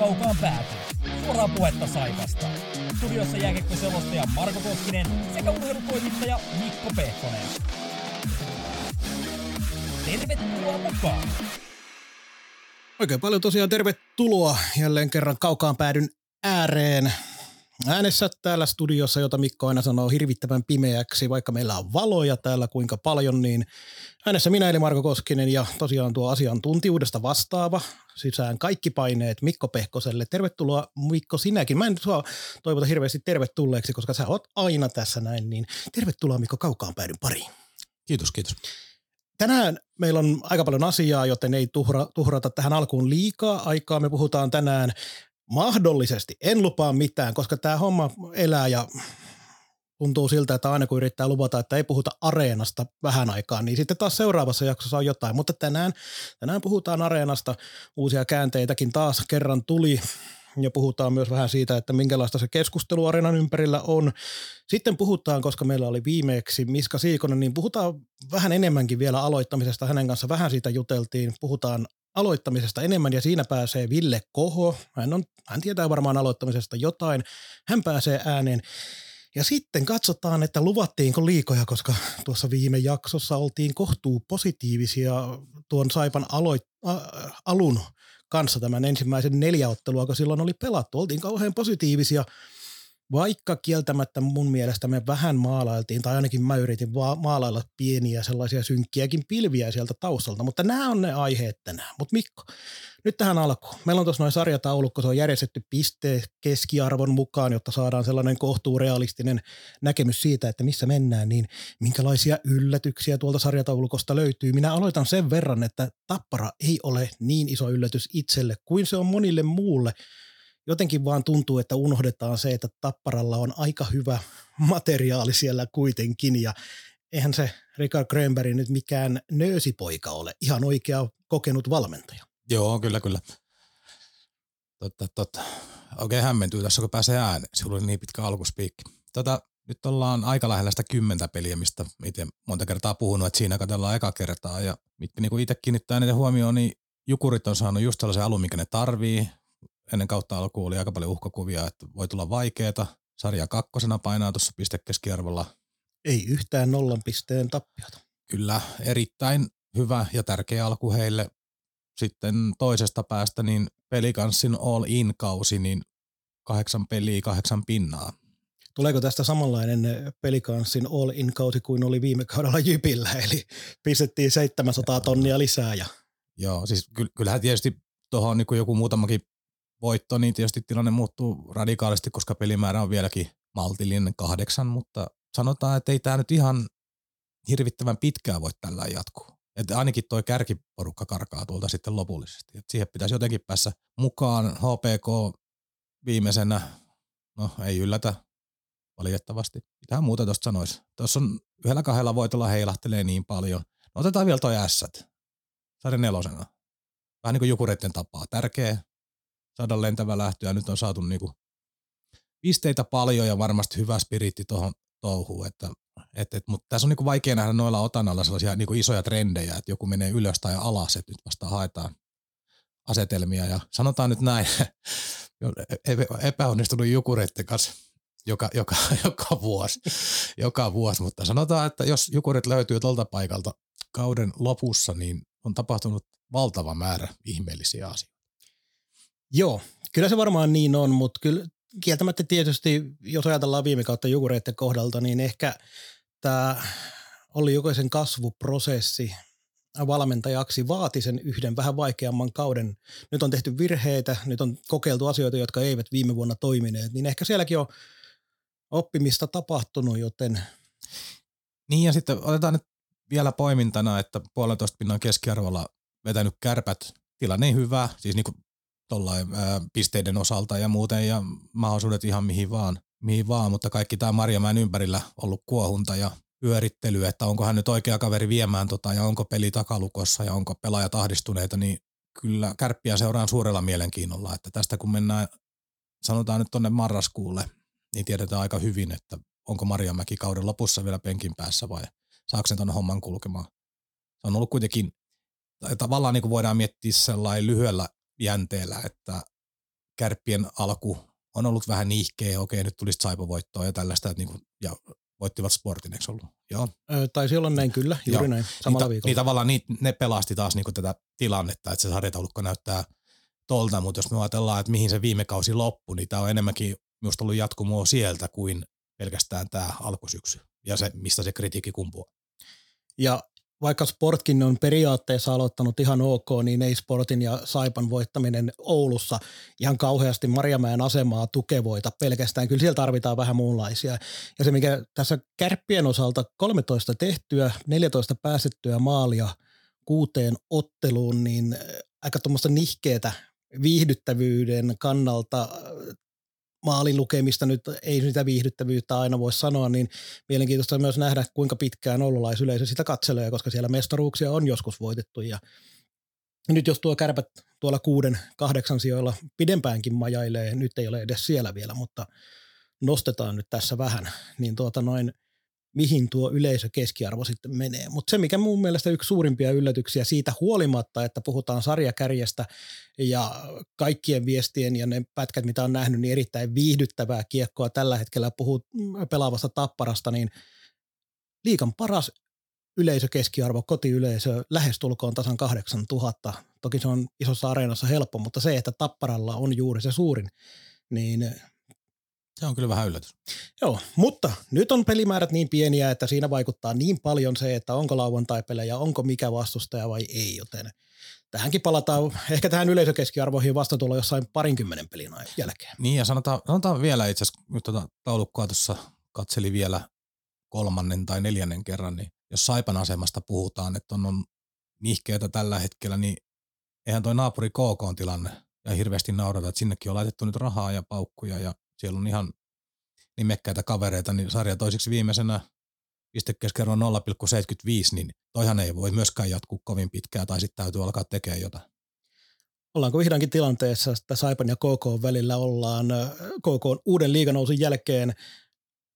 kaukaan päätyy. Suoraa puhetta Saipasta. Studiossa jääkiekkoselostaja Marko Koskinen sekä urheilutoimittaja Mikko Pehkonen. Tervetuloa mukaan! Oikein paljon tosiaan tervetuloa jälleen kerran kaukaan päädyn ääreen. Äänessä täällä studiossa, jota Mikko aina sanoo hirvittävän pimeäksi, vaikka meillä on valoja täällä kuinka paljon, niin äänessä minä eli Marko Koskinen ja tosiaan tuo asiantuntijuudesta vastaava sisään kaikki paineet Mikko Pehkoselle. Tervetuloa Mikko sinäkin. Mä en sua toivota hirveästi tervetulleeksi, koska sä oot aina tässä näin, niin tervetuloa Mikko kaukaan päädyn pariin. Kiitos, kiitos. Tänään meillä on aika paljon asiaa, joten ei tuhra, tuhrata tähän alkuun liikaa aikaa. Me puhutaan tänään mahdollisesti, en lupaa mitään, koska tämä homma elää ja tuntuu siltä, että aina kun yrittää luvata, että ei puhuta areenasta vähän aikaa, niin sitten taas seuraavassa jaksossa on jotain. Mutta tänään, tänään puhutaan areenasta, uusia käänteitäkin taas kerran tuli ja puhutaan myös vähän siitä, että minkälaista se keskustelu ympärillä on. Sitten puhutaan, koska meillä oli viimeksi Miska Siikonen, niin puhutaan vähän enemmänkin vielä aloittamisesta. Hänen kanssa vähän siitä juteltiin. Puhutaan aloittamisesta enemmän ja siinä pääsee Ville Koho. Hän, on, hän tietää varmaan aloittamisesta jotain. Hän pääsee ääneen. Ja sitten katsotaan, että luvattiinko liikoja, koska tuossa viime jaksossa oltiin kohtuu positiivisia tuon Saipan aloit- a- alun kanssa tämän ensimmäisen neljä ottelua, kun silloin oli pelattu. Oltiin kauhean positiivisia, vaikka kieltämättä mun mielestä me vähän maalailtiin, tai ainakin mä yritin va- maalailla pieniä sellaisia synkkiäkin pilviä sieltä taustalta, mutta nämä on ne aiheet tänään. Mutta Mikko, nyt tähän alkuun. Meillä on tuossa noin sarjataulukko, se on järjestetty piste keskiarvon mukaan, jotta saadaan sellainen kohtuurealistinen näkemys siitä, että missä mennään, niin minkälaisia yllätyksiä tuolta sarjataulukosta löytyy. Minä aloitan sen verran, että Tappara ei ole niin iso yllätys itselle kuin se on monille muulle. Jotenkin vaan tuntuu, että unohdetaan se, että Tapparalla on aika hyvä materiaali siellä kuitenkin ja eihän se Rikard Grönberg nyt mikään nöösipoika ole, ihan oikea kokenut valmentaja. Joo, kyllä, kyllä. Totta, totta. Oikein hämmentyy tässä, kun pääsee ääneen. Sulla oli niin pitkä alkuspiikki. Tota, nyt ollaan aika lähellä sitä kymmentä peliä, mistä itse monta kertaa puhunut, että siinä katsellaan eka kertaa. Ja mitkä niin itse kiinnittää eniten huomioon, niin Jukurit on saanut just sellaisen alun, mikä ne tarvii. Ennen kautta alkuun oli aika paljon uhkakuvia, että voi tulla vaikeeta. Sarja kakkosena painaa tuossa pistekeskiarvolla. Ei yhtään nollan pisteen tappiota. Kyllä, erittäin hyvä ja tärkeä alku heille sitten toisesta päästä niin pelikanssin all in kausi, niin kahdeksan peliä, kahdeksan pinnaa. Tuleeko tästä samanlainen pelikanssin all in kausi kuin oli viime kaudella Jypillä, eli pistettiin 700 tonnia lisää. Ja... Joo, siis kyllähän tietysti tuohon niin joku muutamakin voitto, niin tietysti tilanne muuttuu radikaalisti, koska pelimäärä on vieläkin maltillinen kahdeksan, mutta sanotaan, että ei tämä nyt ihan hirvittävän pitkään voi tällä jatkuu. Että ainakin toi kärkiporukka karkaa tuolta sitten lopullisesti. Et siihen pitäisi jotenkin päässä mukaan. HPK viimeisenä, no ei yllätä valitettavasti. Mitä muuta tuosta sanoisi? Tuossa on yhdellä kahdella voitolla heilahtelee niin paljon. No otetaan vielä toi ässät. Sarja nelosena. Vähän niin kuin jukureiden tapaa. Tärkeä saada lentävä lähtö ja nyt on saatu niin kuin pisteitä paljon ja varmasti hyvä spiritti tuohon touhuun, että et, et, mutta tässä on niinku vaikea nähdä noilla otanalla sellaisia niinku isoja trendejä, että joku menee ylös tai alas, että nyt vasta haetaan asetelmia. Ja sanotaan nyt näin, epäonnistunut jukureiden kanssa joka, joka, joka vuosi, joka vuosi, mutta sanotaan, että jos jukurit löytyy tuolta paikalta kauden lopussa, niin on tapahtunut valtava määrä ihmeellisiä asioita. Joo, kyllä se varmaan niin on, mutta kyllä kieltämättä tietysti, jos ajatellaan viime kautta jukureiden kohdalta, niin ehkä tämä oli jokaisen kasvuprosessi valmentajaksi vaati sen yhden vähän vaikeamman kauden. Nyt on tehty virheitä, nyt on kokeiltu asioita, jotka eivät viime vuonna toimineet, niin ehkä sielläkin on oppimista tapahtunut, joten... Niin ja sitten otetaan nyt vielä poimintana, että puolentoista pinnan keskiarvolla vetänyt kärpät, tilanne hyvä, siis niin kuin tollain, ää, pisteiden osalta ja muuten ja mahdollisuudet ihan mihin vaan, mihin vaan, mutta kaikki tämä Marjamäen ympärillä ollut kuohunta ja pyörittely, että onko hän nyt oikea kaveri viemään tota ja onko peli takalukossa ja onko pelaajat ahdistuneita, niin kyllä kärppiä seuraan suurella mielenkiinnolla, että tästä kun mennään, sanotaan nyt tuonne marraskuulle, niin tiedetään aika hyvin, että onko Marjamäki kauden lopussa vielä penkin päässä vai saako sen tuonne homman kulkemaan. Se on ollut kuitenkin, tavallaan niin kuin voidaan miettiä sellainen lyhyellä jänteellä, että kärppien alku on ollut vähän nihkeä, okei nyt tulisi Saipa-voittoa ja tällaista, että niinku, ja voittivat Sportin, eikö ollut? Joo. Ö, taisi olla näin kyllä, juuri Joo. näin, samalla niin, viikolla. Niin tavallaan niin, ne pelasti taas niinku tätä tilannetta, että se sarjataulukko näyttää tolta, mutta jos me ajatellaan, että mihin se viime kausi loppui, niin tämä on enemmänkin minusta ollut jatkumoa sieltä kuin pelkästään tämä alkusyksy ja se, mistä se kritiikki kumpuaa. Ja vaikka Sportkin on periaatteessa aloittanut ihan ok, niin ei Sportin ja Saipan voittaminen Oulussa ihan kauheasti Marjamäen asemaa tukevoita pelkästään. Kyllä siellä tarvitaan vähän muunlaisia. Ja se, mikä tässä kärppien osalta 13 tehtyä, 14 päästettyä maalia kuuteen otteluun, niin aika tuommoista nihkeetä viihdyttävyyden kannalta maalin lukemista nyt ei sitä viihdyttävyyttä aina voi sanoa, niin mielenkiintoista myös nähdä, kuinka pitkään oululaisyleisö sitä katselee, koska siellä mestaruuksia on joskus voitettu. Ja nyt jos tuo kärpät tuolla kuuden, kahdeksan sijoilla pidempäänkin majailee, nyt ei ole edes siellä vielä, mutta nostetaan nyt tässä vähän, niin tuota noin, mihin tuo yleisökeskiarvo sitten menee. Mutta se, mikä mun mielestä yksi suurimpia yllätyksiä siitä huolimatta, että puhutaan sarjakärjestä ja kaikkien viestien ja ne pätkät, mitä on nähnyt, niin erittäin viihdyttävää kiekkoa tällä hetkellä puhuu pelaavasta tapparasta, niin liikan paras yleisökeskiarvo, kotiyleisö, lähestulkoon tasan 8000. Toki se on isossa areenassa helppo, mutta se, että tapparalla on juuri se suurin, niin Se on kyllä vähän yllätys. Joo, mutta nyt on pelimäärät niin pieniä, että siinä vaikuttaa niin paljon se, että onko lauantai-pelejä, onko mikä vastustaja vai ei, joten tähänkin palataan ehkä tähän yleisökeskiarvoihin vastatulla jossain parinkymmenen pelin jälkeen. Niin ja sanotaan, sanotaan vielä itse asiassa, nyt tuota taulukkoa tuossa katseli vielä kolmannen tai neljännen kerran, niin jos Saipan asemasta puhutaan, että on, on nihkeitä tällä hetkellä, niin eihän toi naapuri KK on tilanne ja hirveästi naurata, että sinnekin on laitettu nyt rahaa ja paukkuja ja siellä on ihan nimekkäitä kavereita, niin sarja toiseksi viimeisenä pistekeskiarvo 0,75, niin toihan ei voi myöskään jatkuu kovin pitkään tai sitten täytyy alkaa tekemään jotain. Ollaanko vihdoinkin tilanteessa, että Saipan ja KK välillä ollaan KK uuden liiganousun jälkeen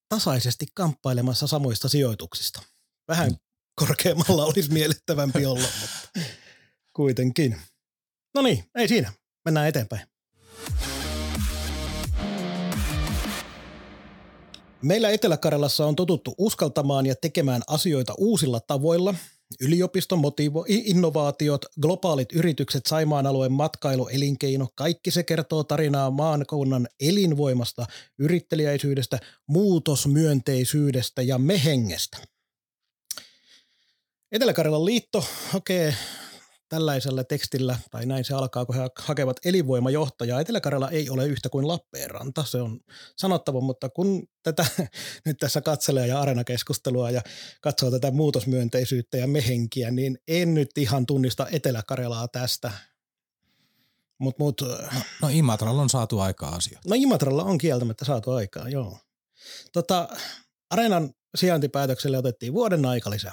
tasaisesti kamppailemassa samoista sijoituksista. Vähän mm. korkeammalla olisi miellyttävämpi olla, mutta kuitenkin. No niin, ei siinä. Mennään eteenpäin. Meillä Etelä-Karjalassa on totuttu uskaltamaan ja tekemään asioita uusilla tavoilla. Yliopiston motivo, innovaatiot, globaalit yritykset, Saimaan alueen matkailu, elinkeino, kaikki se kertoo tarinaa maankunnan elinvoimasta, yrittelijäisyydestä, muutosmyönteisyydestä ja mehengestä. Etelä-Karjalan liitto hakee tällaisella tekstillä, tai näin se alkaa, kun he hakevat elinvoimajohtajaa. Etelä-Karjala ei ole yhtä kuin Lappeenranta, se on sanottava, mutta kun tätä nyt tässä katselee ja arenakeskustelua ja katsoo tätä muutosmyönteisyyttä ja mehenkiä, niin en nyt ihan tunnista Etelä-Karjalaa tästä. Mut, mut, No, no Imatralla on saatu aikaa asioita. no Imatralla on kieltämättä saatu aikaa, joo. Tota, areenan sijaintipäätökselle otettiin vuoden aikalisä.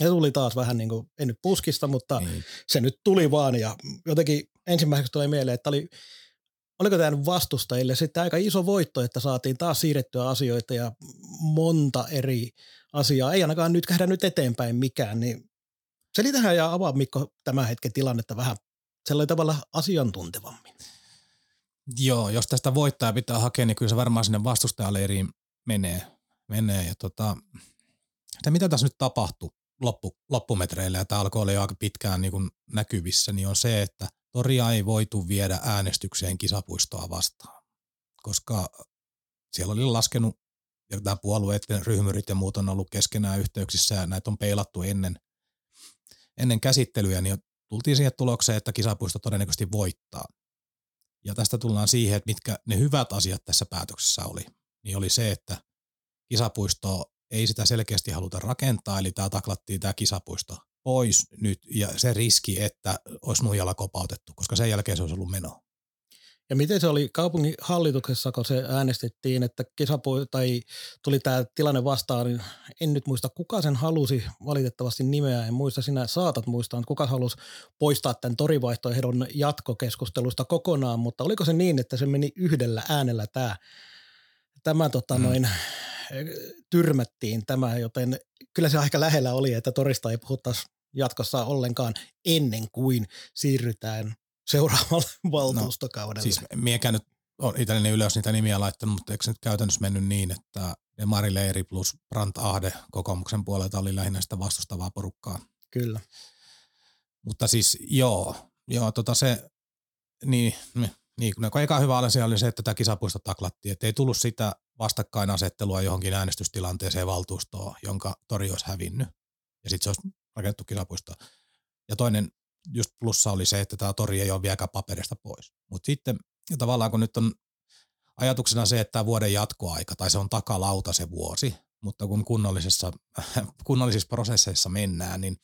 Ja tuli taas vähän niin kuin, ei nyt puskista, mutta Niin. se nyt tuli vaan ja jotenkin ensimmäiseksi tuli mieleen, että oli, oliko tämä vastustajille sitten aika iso voitto, että saatiin taas siirrettyä asioita ja monta eri asiaa. Ei ainakaan nyt käydä nyt eteenpäin mikään, niin selitähän ja avaa Mikko tämän hetken tilannetta vähän sellainen tavalla asiantuntevammin. Joo, jos tästä voittaa pitää hakea, niin kyllä se varmaan sinne vastustajaleiriin menee. menee. Ja tota, mitä tässä nyt tapahtui loppu, loppumetreillä, ja tämä alkoi olla jo aika pitkään niin kuin näkyvissä, niin on se, että Toria ei voitu viedä äänestykseen kisapuistoa vastaan, koska siellä oli laskenut, ja tämä puolueiden ryhmyrit ja muut on ollut keskenään yhteyksissä, ja näitä on peilattu ennen, ennen käsittelyjä, niin tultiin siihen tulokseen, että kisapuisto todennäköisesti voittaa. Ja tästä tullaan siihen, että mitkä ne hyvät asiat tässä päätöksessä oli. Niin oli se, että kisapuisto ei sitä selkeästi haluta rakentaa, eli tämä taklattiin tämä kisapuisto pois nyt, ja se riski, että olisi nuijalla kopautettu, koska sen jälkeen se olisi ollut meno. Ja miten se oli kaupungin hallituksessa, kun se äänestettiin, että kesäpu- tai tuli tämä tilanne vastaan, niin en nyt muista, kuka sen halusi valitettavasti nimeä, en muista, sinä saatat muistaa, että kuka halusi poistaa tämän torivaihtoehdon jatkokeskustelusta kokonaan, mutta oliko se niin, että se meni yhdellä äänellä tämä, tämä tota Mm. noin, tyrmättiin tämä, joten kyllä se aika lähellä oli, että torista ei puhuttaisi jatkossa ollenkaan ennen kuin siirrytään seuraavalle valtuustokaudelle. Siis miekään nyt on itselleni ylös niitä nimiä laittanut, mutta eikö se nyt käytännössä mennyt niin, että Mari Leiri plus Brandt Ahde kokoomuksen puolelta oli lähinnä sitä vastustavaa porukkaa. Kyllä. Mutta siis joo, joo tota se, niin, niin kun eka hyvä asia oli se, että tämä kisapuisto taklattiin, että ei tullut sitä vastakkainasettelua johonkin äänestystilanteeseen valtuustoon, jonka tori olisi hävinnyt. Ja sitten se olisi rakennettu kisapuisto. Ja toinen just plussa oli se, että tämä tori ei ole vieläkään paperista pois. Mutta sitten tavallaan kun nyt on ajatuksena se, että tämä vuoden jatkoaika, tai se on takalauta se vuosi, mutta kun kunnallisessa, kunnallisissa prosesseissa mennään, niin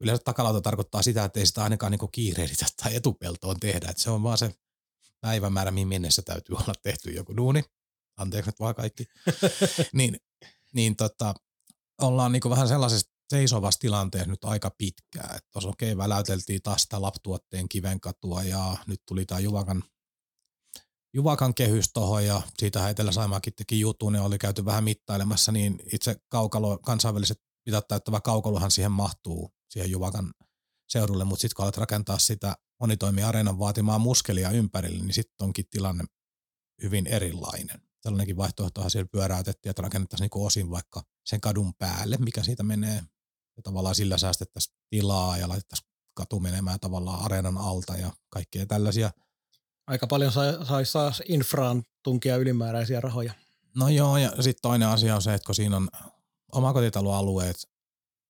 yleensä takalauta tarkoittaa sitä, että ei sitä ainakaan niin kiirehditä tai etupeltoon tehdä, että se on vaan se päivämäärä, mihin mennessä täytyy olla tehty joku duuni. Anteeksi nyt vaan kaikki. niin, niin tota, ollaan niin vähän sellaisessa seisovassa tilanteessa nyt aika pitkään. Tuossa okei, okay, väläyteltiin taas sitä laptuotteen kivenkatua ja nyt tuli tämä Juvakan Juvakan kehys tuohon ja siitä Etelä Saimaakin teki jutun ja oli käyty vähän mittailemassa, niin itse kaukalo, kansainväliset mitat täyttävä kaukalohan siihen mahtuu, siihen Juvakan seudulle, mutta sitten kun alet rakentaa sitä monitoimiareenan vaatimaa muskelia ympärille, niin sitten onkin tilanne hyvin erilainen. Sellainenkin vaihtoehtohan siellä pyöräytettiin, että rakennettaisiin niin osin vaikka sen kadun päälle, mikä siitä menee, ja tavallaan sillä säästettäisiin tilaa ja laitettaisiin katu menemään tavallaan areenan alta ja kaikkea tällaisia – Aika paljon saisi saa infraan tunkia ylimääräisiä rahoja. No joo, ja sitten toinen asia on se, että kun siinä on omakotitaloalueet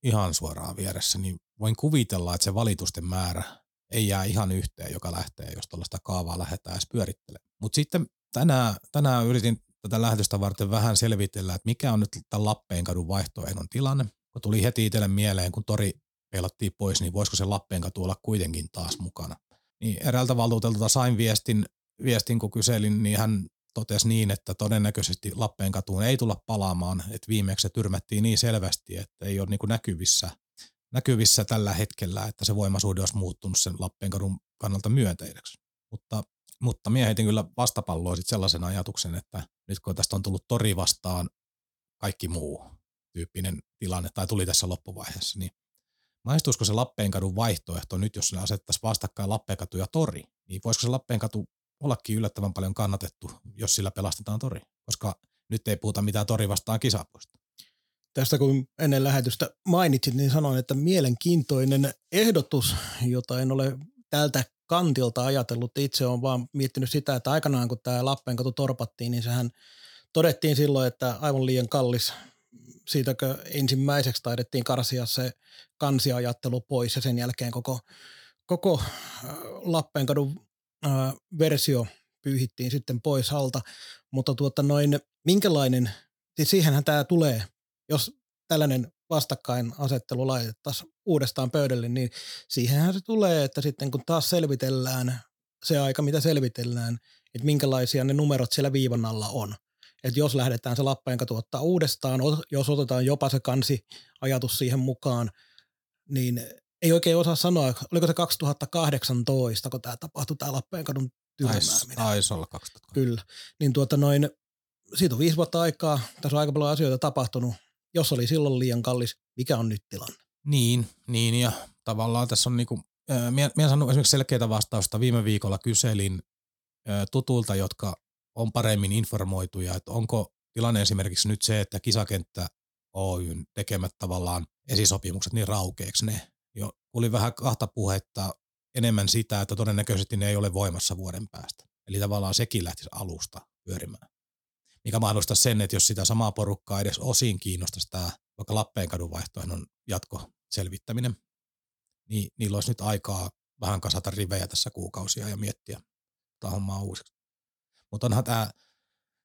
ihan suoraan vieressä, niin voin kuvitella, että se valitusten määrä ei jää ihan yhteen, joka lähtee, jos tuollaista kaavaa lähdetään edes pyörittelemään. Mutta sitten tänään, tänään yritin tätä lähtöstä varten vähän selvitellä, että mikä on nyt tämän Lappeenkadun vaihtoehdon tilanne. Kun tuli heti itselle mieleen, kun tori peilattiin pois, niin voisiko se Lappeenkatu olla kuitenkin taas mukana niin eräältä valtuutelta sain viestin, viestin, kun kyselin, niin hän totesi niin, että todennäköisesti Lappeen katuun ei tulla palaamaan, että viimeksi se tyrmättiin niin selvästi, että ei ole niin näkyvissä, näkyvissä tällä hetkellä, että se voimasuhde olisi muuttunut sen Lappeen kadun kannalta myönteiseksi. Mutta, mutta minä heitin kyllä vastapalloa sitten sellaisen ajatuksen, että nyt kun tästä on tullut tori vastaan kaikki muu tyyppinen tilanne, tai tuli tässä loppuvaiheessa, niin maistuisiko se Lappeenkadun vaihtoehto nyt, jos ne asettaisiin vastakkain Lappeenkatu ja tori, niin voisiko se Lappeenkatu ollakin yllättävän paljon kannatettu, jos sillä pelastetaan tori, koska nyt ei puhuta mitään tori vastaan kisapuista. Tästä kun ennen lähetystä mainitsit, niin sanoin, että mielenkiintoinen ehdotus, jota en ole tältä kantilta ajatellut. Itse on vaan miettinyt sitä, että aikanaan kun tämä Lappeenkatu torpattiin, niin sehän todettiin silloin, että aivan liian kallis siitäkö ensimmäiseksi taidettiin karsia se kansiajattelu pois ja sen jälkeen koko, koko äh, Lappeenkadun äh, versio pyyhittiin sitten pois alta, mutta tuota noin, minkälainen, siis siihenhän tämä tulee, jos tällainen vastakkainasettelu laitettaisiin uudestaan pöydälle, niin siihenhän se tulee, että sitten kun taas selvitellään se aika, mitä selvitellään, että minkälaisia ne numerot siellä viivan alla on, että jos lähdetään se Lappeenkatu ottaa uudestaan, jos otetaan jopa se kansi ajatus siihen mukaan, niin ei oikein osaa sanoa, oliko se 2018, kun tämä tapahtui, tämä Lappeenkadun tyrmääminen. Taisi olla 2018. Kyllä. Niin tuota noin, siitä on viisi vuotta aikaa, tässä on aika paljon asioita tapahtunut. Jos oli silloin liian kallis, mikä on nyt tilanne? Niin, niin ja tavallaan tässä on niinku, äh, minä, sanon esimerkiksi selkeitä vastausta. Viime viikolla kyselin äh, tutulta, jotka on paremmin informoituja, että onko tilanne esimerkiksi nyt se, että kisakenttä Oyn tekemät tavallaan esisopimukset, niin raukeeksi ne. Jo, oli vähän kahta puhetta enemmän sitä, että todennäköisesti ne ei ole voimassa vuoden päästä. Eli tavallaan sekin lähtisi alusta pyörimään. Mikä mahdollistaa sen, että jos sitä samaa porukkaa edes osin kiinnostaisi tämä vaikka Lappeenkadun vaihtoehdon jatkoselvittäminen, niin niillä olisi nyt aikaa vähän kasata rivejä tässä kuukausia ja miettiä tämä hommaa uusiksi. Mutta onhan tämä,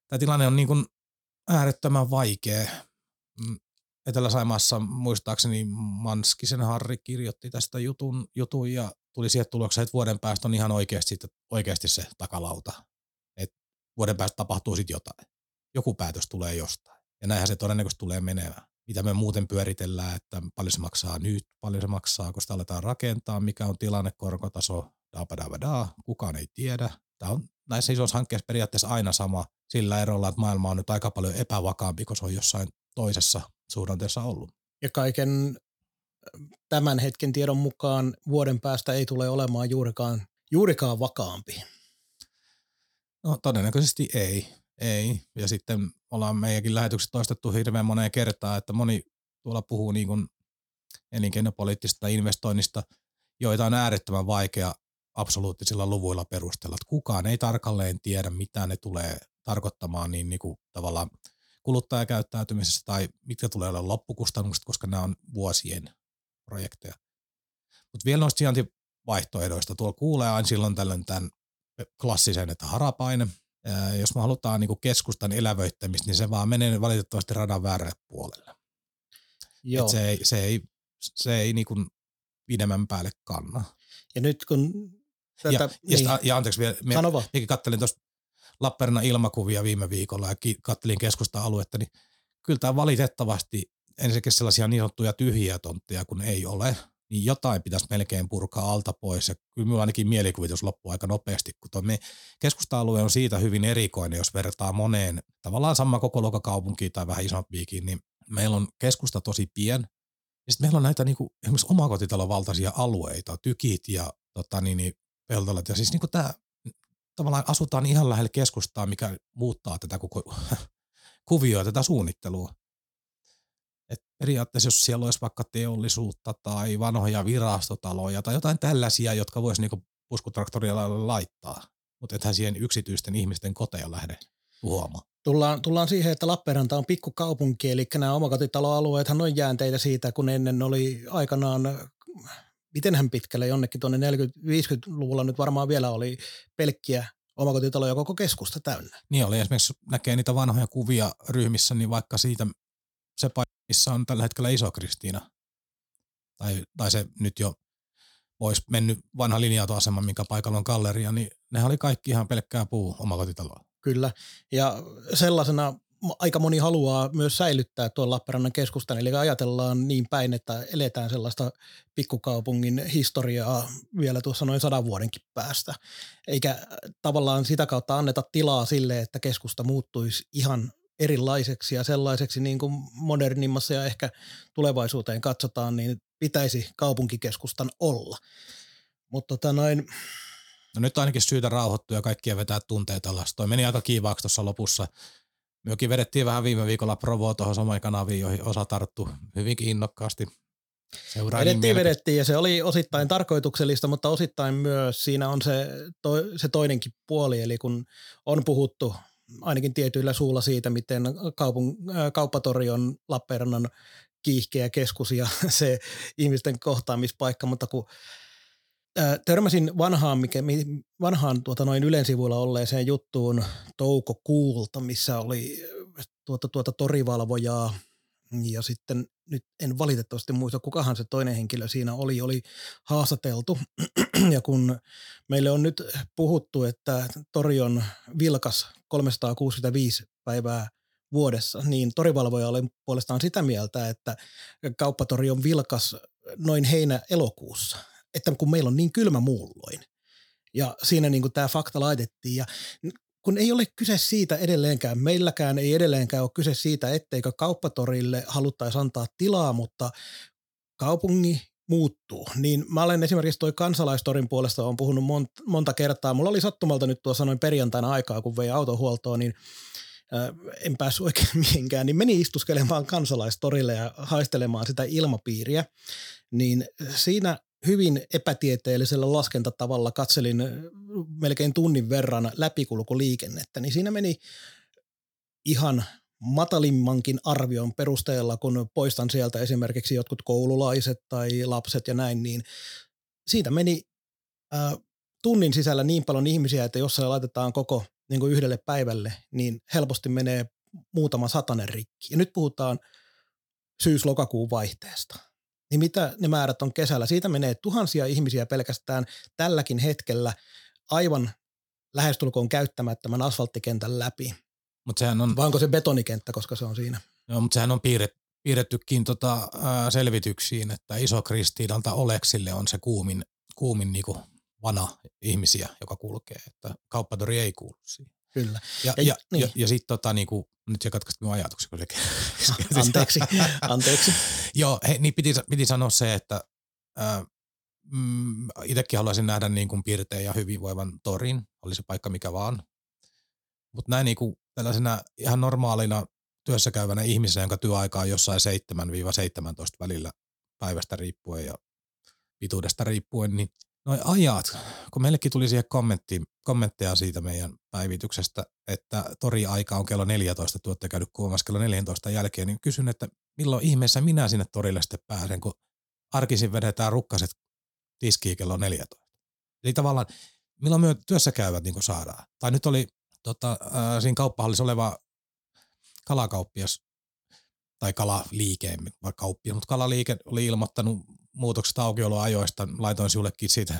tämä tilanne on niin kuin äärettömän vaikea. Mm, Etelä-Saimaassa muistaakseni Manskisen Harri kirjoitti tästä jutun, jutun ja tuli siihen tulokseen, että vuoden päästä on ihan oikeasti, oikeasti se takalauta. Et vuoden päästä tapahtuu sitten jotain. Joku päätös tulee jostain. Ja näinhän se todennäköisesti tulee menemään. Mitä me muuten pyöritellään, että paljon se maksaa nyt, paljon se maksaa, kun sitä aletaan rakentaa, mikä on tilanne, korkotaso, da, kukaan ei tiedä. Tämä on näissä isoissa hankkeissa periaatteessa aina sama sillä erolla, että maailma on nyt aika paljon epävakaampi, kun se on jossain toisessa suhdanteessa ollut. Ja kaiken tämän hetken tiedon mukaan vuoden päästä ei tule olemaan juurikaan juurikaan vakaampi? No todennäköisesti ei. Ei. Ja sitten ollaan meidänkin lähetyksessä toistettu hirveän moneen kertaan, että moni tuolla puhuu niin kuin elinkeinopoliittisesta investoinnista, joita on äärettömän vaikea absoluuttisilla luvuilla perustella. Kukaan ei tarkalleen tiedä, mitä ne tulee tarkoittamaan niin, niin kuin tavallaan kuluttajakäyttäytymisessä tai mitkä tulee olla loppukustannukset, koska nämä on vuosien projekteja. Mutta vielä noista sijaintivaihtoehdoista. Tuolla kuulee aina silloin tällöin tämän klassisen, että harapaine. Jos me halutaan niin keskustan elävöittämistä, niin se vaan menee valitettavasti radan väärälle puolelle. Joo. Et se ei, se ei, se ei niin kuin pidemmän päälle kanna. Ja nyt kun tätä, ja, niin. ja, ja anteeksi vielä, minäkin kattelin tuossa Lappeenrannan ilmakuvia viime viikolla ja kattelin keskusta-aluetta, niin kyllä tämä valitettavasti ensinnäkin sellaisia niin sanottuja tyhjiä tontteja, kun ei ole, niin jotain pitäisi melkein purkaa alta pois. Ja kyllä minulla ainakin mielikuvitus loppuu aika nopeasti, kun tuo keskusta-alue on siitä hyvin erikoinen, jos vertaa moneen tavallaan sama koko kaupunkiin tai vähän isompiikin, niin meillä on keskusta tosi pien. Ja sitten meillä on näitä niinku, esimerkiksi omakotitalovaltaisia alueita, tykit ja tota, niin, niin, peltolat. Ja siis niinku tämä tavallaan asutaan ihan lähellä keskustaa, mikä muuttaa tätä koko kuvioa, tätä suunnittelua. Et periaatteessa jos siellä olisi vaikka teollisuutta tai vanhoja virastotaloja tai jotain tällaisia, jotka voisi niinku puskutraktorilla laittaa, mutta ethän siihen yksityisten ihmisten koteja lähde tuomaan. Tullaan, tullaan siihen, että Lappeenranta on pikkukaupunki, eli nämä omakotitaloalueethan on jäänteitä siitä, kun ennen oli aikanaan mitenhän pitkälle jonnekin tuonne 40-50-luvulla nyt varmaan vielä oli pelkkiä omakotitaloja koko keskusta täynnä. Niin oli, esimerkiksi näkee niitä vanhoja kuvia ryhmissä, niin vaikka siitä se paikka, missä on tällä hetkellä iso Kristiina, tai, tai se nyt jo olisi mennyt vanha linja-autoasema, minkä paikalla on galleria, niin ne oli kaikki ihan pelkkää puu omakotitaloa. Kyllä, ja sellaisena aika moni haluaa myös säilyttää tuon Lappeenrannan keskustan, eli ajatellaan niin päin, että eletään sellaista pikkukaupungin historiaa vielä tuossa noin sadan vuodenkin päästä, eikä tavallaan sitä kautta anneta tilaa sille, että keskusta muuttuisi ihan erilaiseksi ja sellaiseksi niin kuin modernimmassa ja ehkä tulevaisuuteen katsotaan, niin pitäisi kaupunkikeskustan olla. Mutta tota noin, No nyt ainakin syytä rauhoittua ja kaikkia vetää tunteita alas. Toi meni aika kiivaaksi tuossa lopussa. Myökin vedettiin vähän viime viikolla Provoa tuohon samoin kanaviin, joihin osa tarttu hyvinkin innokkaasti. Vedettiin, vedettiin ja se oli osittain tarkoituksellista, mutta osittain myös siinä on se, to, se toinenkin puoli, eli kun on puhuttu ainakin tietyillä suulla siitä, miten kaupun, kauppatori on Lappeenrannan kiihkeä keskus ja se ihmisten kohtaamispaikka, mutta kun törmäsin vanhaan, mikä, vanhaan tuota noin Ylen sivuilla olleeseen juttuun toukokuulta, missä oli tuota, tuota torivalvojaa ja sitten nyt en valitettavasti muista, kukahan se toinen henkilö siinä oli, oli haastateltu. Ja kun meille on nyt puhuttu, että tori on vilkas 365 päivää vuodessa, niin torivalvoja oli puolestaan sitä mieltä, että kauppatori on vilkas noin heinä-elokuussa että kun meillä on niin kylmä muulloin. Ja siinä niin tämä fakta laitettiin. Ja kun ei ole kyse siitä edelleenkään, meilläkään ei edelleenkään ole kyse siitä, etteikö kauppatorille haluttaisi antaa tilaa, mutta kaupungi muuttuu. Niin mä olen esimerkiksi toi kansalaistorin puolesta on puhunut monta, monta kertaa. Mulla oli sattumalta nyt tuossa noin perjantaina aikaa, kun vei autohuoltoon, niin en päässyt oikein mihinkään, niin meni istuskelemaan kansalaistorille ja haistelemaan sitä ilmapiiriä. Niin siinä hyvin epätieteellisellä laskentatavalla katselin melkein tunnin verran läpikulkuliikennettä, niin siinä meni ihan matalimmankin arvion perusteella, kun poistan sieltä esimerkiksi jotkut koululaiset tai lapset ja näin, niin siitä meni äh, tunnin sisällä niin paljon ihmisiä, että jos se laitetaan koko niin kuin yhdelle päivälle, niin helposti menee muutama satanen rikki. Ja nyt puhutaan syys-lokakuun vaihteesta niin mitä ne määrät on kesällä? Siitä menee tuhansia ihmisiä pelkästään tälläkin hetkellä aivan lähestulkoon käyttämättömän asfalttikentän läpi. Mut sehän on, Vai onko se betonikenttä, koska se on siinä? Joo, mutta sehän on piirret, piirrettykin tota, ää, selvityksiin, että iso Kristiinalta Oleksille on se kuumin, kuumin niinku vana ihmisiä, joka kulkee, että kauppatori ei kuulu siihen. Kyllä. Ja, ja, ja, niin. ja, ja sitten tota, niinku, nyt se katkaisi minun ajatuksen. Kun se anteeksi, anteeksi. Joo, he, niin piti, piti sanoa se, että ää, mm, itsekin haluaisin nähdä niin kuin pirteen ja hyvinvoivan torin, oli se paikka mikä vaan. Mutta näin niin kuin tällaisena ihan normaalina työssä käyvänä ihmisenä, jonka työaika on jossain 7-17 välillä päivästä riippuen ja pituudesta riippuen, niin noi ajat, kun meillekin tuli siihen kommentti, kommentteja siitä meidän päivityksestä, että tori-aika on kello 14, tuotte käynyt kuumassa kello 14 jälkeen, niin kysyn, että milloin ihmeessä minä sinne torille sitten pääsen, kun arkisin vedetään rukkaset tiskiin kello 14. Eli tavallaan, milloin me työssä käyvät niin saadaan. Tai nyt oli tota, äh, siinä kauppahallissa oleva kalakauppias tai kalaliike, vaikka kauppias, mutta kalaliike oli ilmoittanut muutoksesta aukioloajoista. Laitoin sinullekin siitä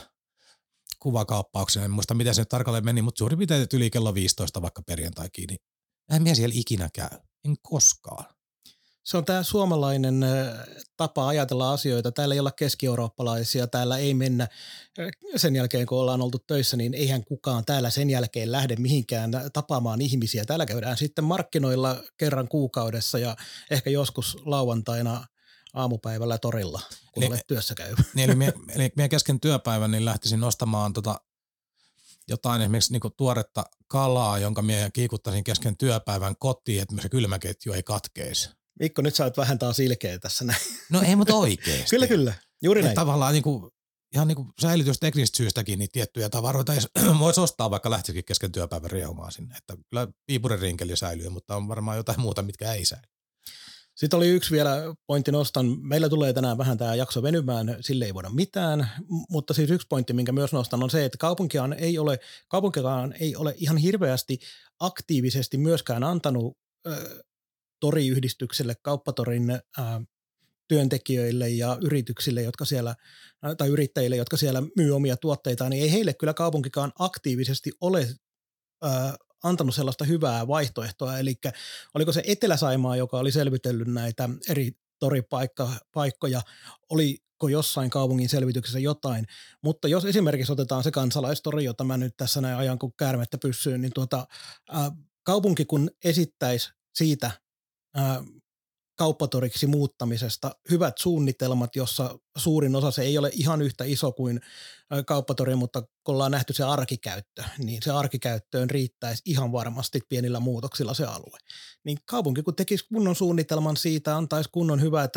kuvakauppauksen. En muista, miten se tarkalleen meni, mutta suurin piirtein yli kello 15 vaikka perjantai kiinni. En minä siellä ikinä käy. En koskaan. Se on tämä suomalainen tapa ajatella asioita. Täällä ei olla keski-eurooppalaisia, täällä ei mennä sen jälkeen, kun ollaan oltu töissä, niin eihän kukaan täällä sen jälkeen lähde mihinkään tapaamaan ihmisiä. Täällä käydään sitten markkinoilla kerran kuukaudessa ja ehkä joskus lauantaina aamupäivällä torilla, kun eli, olet työssä käy. Niin, eli, mie, eli mie kesken työpäivän niin lähtisin nostamaan tota jotain esimerkiksi niin tuoretta kalaa, jonka mie kiikuttaisin kesken työpäivän kotiin, että se kylmäketju ei katkeisi. Mikko, nyt sä oot vähän taas ilkeä tässä näin. No ei, mutta oikeesti. kyllä, kyllä. Juuri näin. tavallaan niin kuin, ihan niin kuin säilytysteknisistä syystäkin niin tiettyjä tavaroita voisi ostaa, vaikka lähtisikin kesken työpäivän riehumaan sinne. Että kyllä piipuririnkeli säilyy, mutta on varmaan jotain muuta, mitkä ei säily. Sitten oli yksi vielä pointti nostan. Meillä tulee tänään vähän tämä jakso venymään, sille ei voida mitään, mutta siis yksi pointti, minkä myös nostan, on se, että kaupunkiaan ei ole, kaupunkikaan ei ole ihan hirveästi aktiivisesti myöskään antanut toriyhdistykselle, kauppatorin ää, työntekijöille ja yrityksille, jotka siellä, tai yrittäjille, jotka siellä myy omia tuotteitaan, niin ei heille kyllä kaupunkikaan aktiivisesti ole ää, antanut sellaista hyvää vaihtoehtoa. Eli oliko se Etelä-Saimaa, joka oli selvitellyt näitä eri toripaikkoja, oliko jossain kaupungin selvityksessä jotain, mutta jos esimerkiksi otetaan se kansalaistori, jota mä nyt tässä näin ajan kun käärmettä pyssyyn, niin tuota, ää, kaupunki kun esittäisi siitä kauppatoriksi muuttamisesta hyvät suunnitelmat, jossa suurin osa se ei ole ihan yhtä iso kuin kauppatori, mutta kun ollaan nähty se arkikäyttö, niin se arkikäyttöön riittäisi ihan varmasti pienillä muutoksilla se alue. Niin kaupunki kun tekisi kunnon suunnitelman siitä, antaisi kunnon hyvät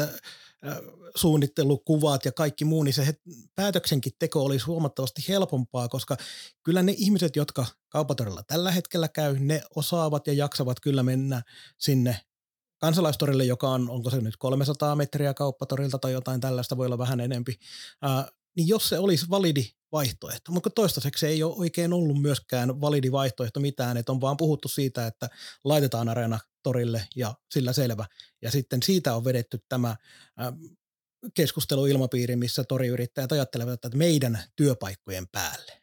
suunnittelukuvat ja kaikki muu, niin se päätöksenkin teko olisi huomattavasti helpompaa, koska kyllä ne ihmiset, jotka kaupatorilla tällä hetkellä käy, ne osaavat ja jaksavat kyllä mennä sinne kansalaistorille, joka on, onko se nyt 300 metriä kauppatorilta tai jotain tällaista, voi olla vähän enempi, ää, niin jos se olisi validi vaihtoehto, mutta toistaiseksi ei ole oikein ollut myöskään validi vaihtoehto mitään, että on vaan puhuttu siitä, että laitetaan areena torille ja sillä selvä. Ja sitten siitä on vedetty tämä ää, keskusteluilmapiiri, missä toriyrittäjät ajattelevat, että meidän työpaikkojen päälle.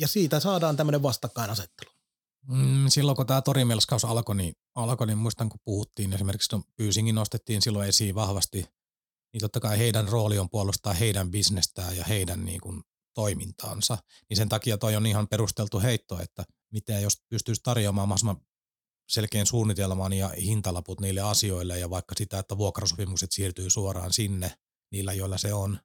Ja siitä saadaan tämmöinen vastakkainasettelu. Mm, silloin kun tämä torimelskaus alkoi, niin, alkoi, niin muistan kun puhuttiin, esimerkiksi Pyysingin nostettiin silloin esiin vahvasti, niin totta kai heidän rooli on puolustaa heidän bisnestään ja heidän niin kuin, toimintaansa. Niin sen takia toi on ihan perusteltu heitto, että miten jos pystyisi tarjoamaan mahdollisimman selkeän suunnitelman ja hintalaput niille asioille ja vaikka sitä, että vuokrasopimukset siirtyy suoraan sinne niillä, joilla se on,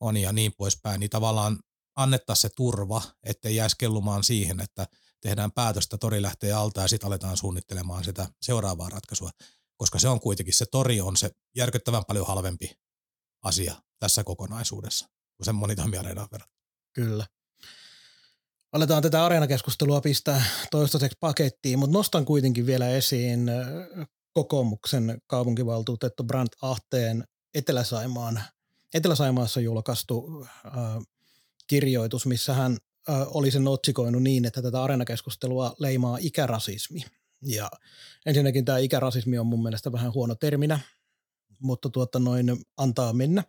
on ja niin poispäin, niin tavallaan annettaisiin se turva, ettei jäisi kellumaan siihen, että tehdään päätöstä, tori lähtee alta ja sitten aletaan suunnittelemaan sitä seuraavaa ratkaisua, koska se on kuitenkin, se tori on se järkyttävän paljon halvempi asia tässä kokonaisuudessa kuin sen monitoimiareenaan verrattuna. Kyllä. Aletaan tätä areenakeskustelua pistää toistaiseksi pakettiin, mutta nostan kuitenkin vielä esiin kokoomuksen kaupunkivaltuutettu Brandt Ahteen Etelä-Saimaan, Etelä-Saimaassa julkaistu äh, kirjoitus, missä hän oli sen otsikoinut niin, että tätä areenakeskustelua leimaa ikärasismi. Ja ensinnäkin tämä ikärasismi on mun mielestä vähän huono terminä, mutta tuota noin antaa mennä.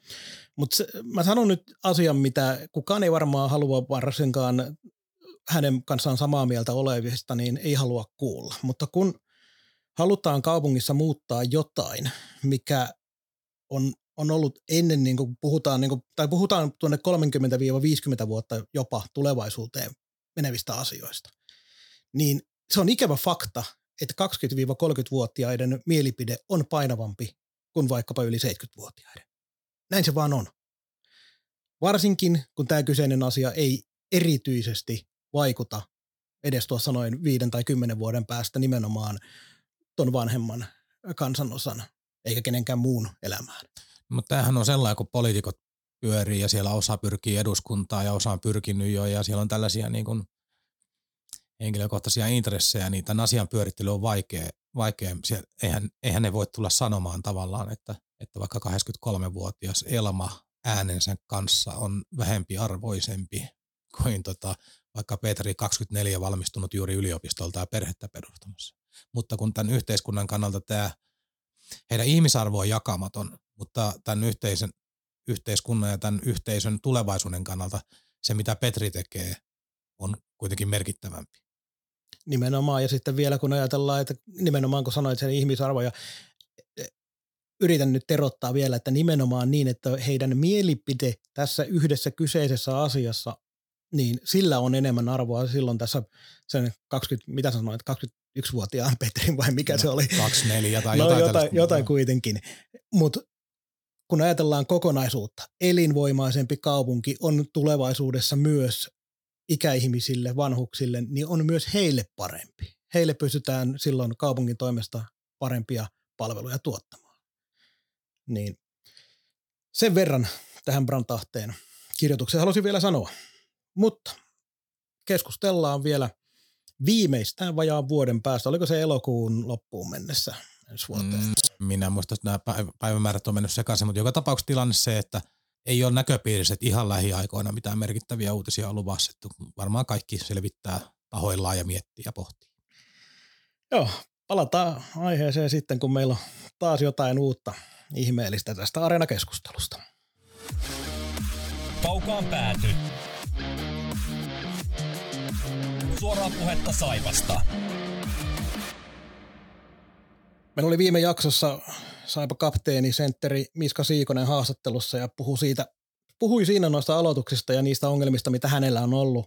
Mutta mä sanon nyt asian, mitä kukaan ei varmaan halua varsinkaan hänen kanssaan samaa mieltä olevista, niin ei halua kuulla. Mutta kun halutaan kaupungissa muuttaa jotain, mikä on on ollut ennen, niin kuin puhutaan, niin kuin, tai puhutaan tuonne 30-50 vuotta jopa tulevaisuuteen menevistä asioista, niin se on ikävä fakta, että 20-30-vuotiaiden mielipide on painavampi kuin vaikkapa yli 70-vuotiaiden. Näin se vaan on. Varsinkin, kun tämä kyseinen asia ei erityisesti vaikuta edes tuossa noin viiden tai kymmenen vuoden päästä nimenomaan ton vanhemman kansanosan eikä kenenkään muun elämään. Mutta tämähän on sellainen, kun poliitikot pyörii ja siellä osa pyrkii eduskuntaan ja osa on pyrkinyt jo ja siellä on tällaisia niin kuin henkilökohtaisia intressejä, niin tämän asian pyörittely on vaikea. vaikea. Siellä, eihän, eihän ne voi tulla sanomaan tavallaan, että, että vaikka 83-vuotias Elma äänensä kanssa on vähempi arvoisempi kuin tota, vaikka Petri 24 valmistunut juuri yliopistolta ja perhettä perustamassa. Mutta kun tämän yhteiskunnan kannalta tämä heidän ihmisarvo on jakamaton, mutta tämän yhteisen, yhteiskunnan ja tämän yhteisön tulevaisuuden kannalta se, mitä Petri tekee, on kuitenkin merkittävämpi. Nimenomaan, ja sitten vielä kun ajatellaan, että nimenomaan kun sanoit sen ihmisarvo, ja e, yritän nyt terottaa vielä, että nimenomaan niin, että heidän mielipide tässä yhdessä kyseisessä asiassa, niin sillä on enemmän arvoa silloin tässä sen 20, mitä sanoit, 21-vuotiaan Petrin vai mikä no, se oli? 24 tai no, jotain, jotain, jotain kuitenkin. Mutta kun ajatellaan kokonaisuutta, elinvoimaisempi kaupunki on tulevaisuudessa myös ikäihmisille, vanhuksille, niin on myös heille parempi. Heille pystytään silloin kaupungin toimesta parempia palveluja tuottamaan. Niin sen verran tähän Brantahteen kirjoitukseen halusin vielä sanoa. Mutta keskustellaan vielä viimeistään vajaan vuoden päästä. Oliko se elokuun loppuun mennessä ensi vuoteen? Mm, minä muistan, että nämä päivämäärät on mennyt sekaisin, mutta joka tapauksessa tilanne se, että ei ole näköpiirissä, että ihan lähiaikoina mitään merkittäviä uutisia on luvassa. Varmaan kaikki selvittää tahoillaan ja miettii ja pohtii. Joo, palataan aiheeseen sitten, kun meillä on taas jotain uutta ihmeellistä tästä areenakeskustelusta. Kaukaan pääty. Suoraa puhetta Saivasta. Meillä oli viime jaksossa Saipa kapteeni, sentteri Miska Siikonen haastattelussa ja puhui, siitä, puhui siinä noista aloituksista ja niistä ongelmista, mitä hänellä on ollut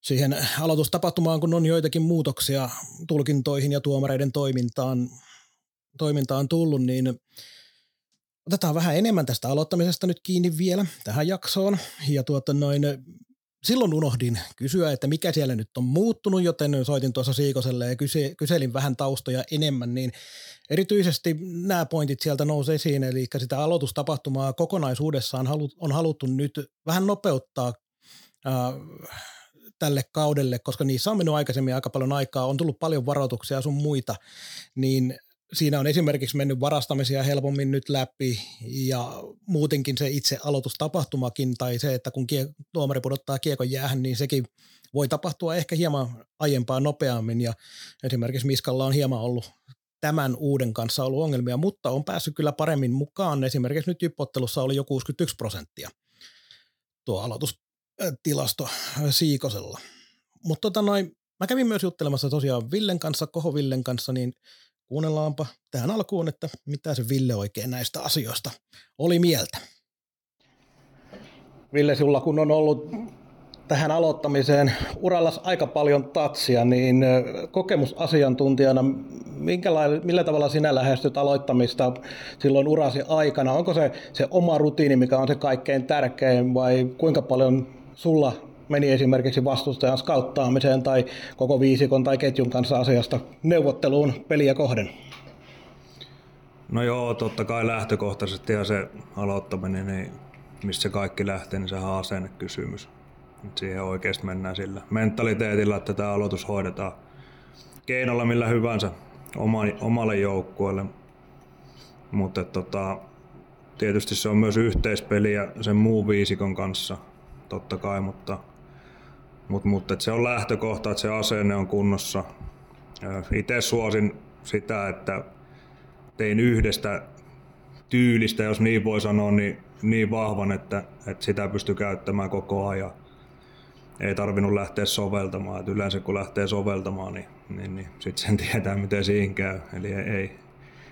siihen aloitustapahtumaan, kun on joitakin muutoksia tulkintoihin ja tuomareiden toimintaan, toimintaan tullut, niin otetaan vähän enemmän tästä aloittamisesta nyt kiinni vielä tähän jaksoon. Ja tuota noin, silloin unohdin kysyä, että mikä siellä nyt on muuttunut, joten soitin tuossa Siikoselle ja kyselin vähän taustoja enemmän, niin erityisesti nämä pointit sieltä nousi esiin, eli sitä aloitustapahtumaa kokonaisuudessaan on haluttu nyt vähän nopeuttaa tälle kaudelle, koska niissä on mennyt aikaisemmin aika paljon aikaa, on tullut paljon varoituksia sun muita, niin siinä on esimerkiksi mennyt varastamisia helpommin nyt läpi ja muutenkin se itse aloitustapahtumakin tai se, että kun kie- tuomari pudottaa kiekon jäähän, niin sekin voi tapahtua ehkä hieman aiempaa nopeammin ja esimerkiksi Miskalla on hieman ollut tämän uuden kanssa ollut ongelmia, mutta on päässyt kyllä paremmin mukaan. Esimerkiksi nyt jyppottelussa oli jo 61 prosenttia tuo aloitustilasto Siikosella. Mutta tota noin, mä kävin myös juttelemassa tosiaan Villen kanssa, Koho Villen kanssa, niin Kuunnellaanpa tähän alkuun, että mitä se Ville oikein näistä asioista oli mieltä. Ville, sulla kun on ollut tähän aloittamiseen urallas aika paljon tatsia, niin kokemusasiantuntijana, millä tavalla sinä lähestyt aloittamista silloin urasi aikana? Onko se se oma rutiini, mikä on se kaikkein tärkein vai kuinka paljon sulla meni esimerkiksi vastustajan skauttaamiseen tai koko viisikon tai ketjun kanssa asiasta neuvotteluun peliä kohden? No joo, totta kai lähtökohtaisesti ja se aloittaminen, niin mistä se kaikki lähtee, niin sehän on asennekysymys. Siihen oikeasti mennään sillä mentaliteetillä, että tämä aloitus hoidetaan keinolla millä hyvänsä omalle joukkueelle. Mutta tota, tietysti se on myös yhteispeliä sen muun viisikon kanssa, totta kai, mutta mutta mut, se on lähtökohta, että se asenne on kunnossa. Itse suosin sitä, että tein yhdestä tyylistä, jos niin voi sanoa, niin, niin vahvan, että, että sitä pystyy käyttämään koko ajan. Ei tarvinnut lähteä soveltamaan. Et yleensä kun lähtee soveltamaan, niin, niin, niin sitten sen tietää, miten siinä käy. Eli ei, ei,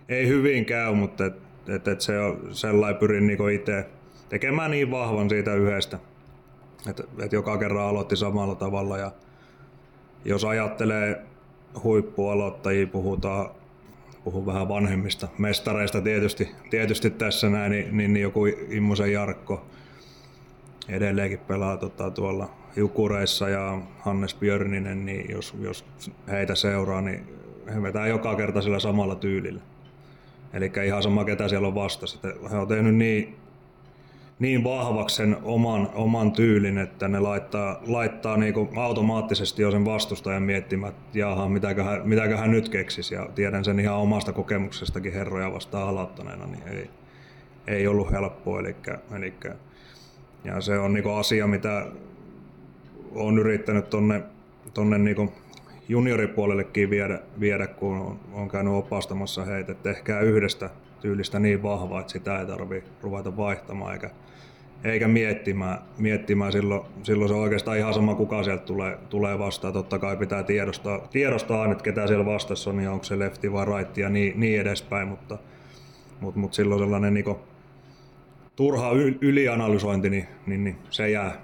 ei hyvin käy, mutta et, et, et se on sellainen pyrin niin itse tekemään niin vahvan siitä yhdestä et, et joka kerran aloitti samalla tavalla ja jos ajattelee huippualoittajia, puhutaan puhun vähän vanhemmista mestareista tietysti, tietysti tässä näin, niin, niin, niin joku Immosen Jarkko, edelleenkin pelaa tota, tuolla Jukureissa ja Hannes Björninen, niin jos, jos heitä seuraa, niin he vetää joka kerta sillä samalla tyylillä. Eli ihan sama ketä siellä on vastassa. He on tehnyt niin, niin vahvaksi sen oman, oman tyylin, että ne laittaa, laittaa niinku automaattisesti jo sen vastustajan miettimään, että jaha, mitäköhän, mitäköhän nyt keksisi. Ja tiedän sen ihan omasta kokemuksestakin herroja vastaan aloittaneena, niin ei, ei ollut helppoa. Eli, eli, ja se on niinku asia, mitä on yrittänyt tonne, tonne niinku junioripuolellekin viedä, viedä kun on, on käynyt opastamassa heitä, että tehkää yhdestä tyylistä niin vahvaa, että sitä ei tarvi ruveta vaihtamaan eikä, eikä miettimään, miettimään silloin, silloin se on oikeastaan ihan sama kuka sieltä tulee, tulee vastaan. Totta kai pitää tiedostaa, tiedostaa että ketä siellä vastassa on ja onko se lefti vai right ja niin, niin edespäin, mutta, mutta, mutta silloin sellainen niin turha ylianalysointi, niin, niin, niin se, jää,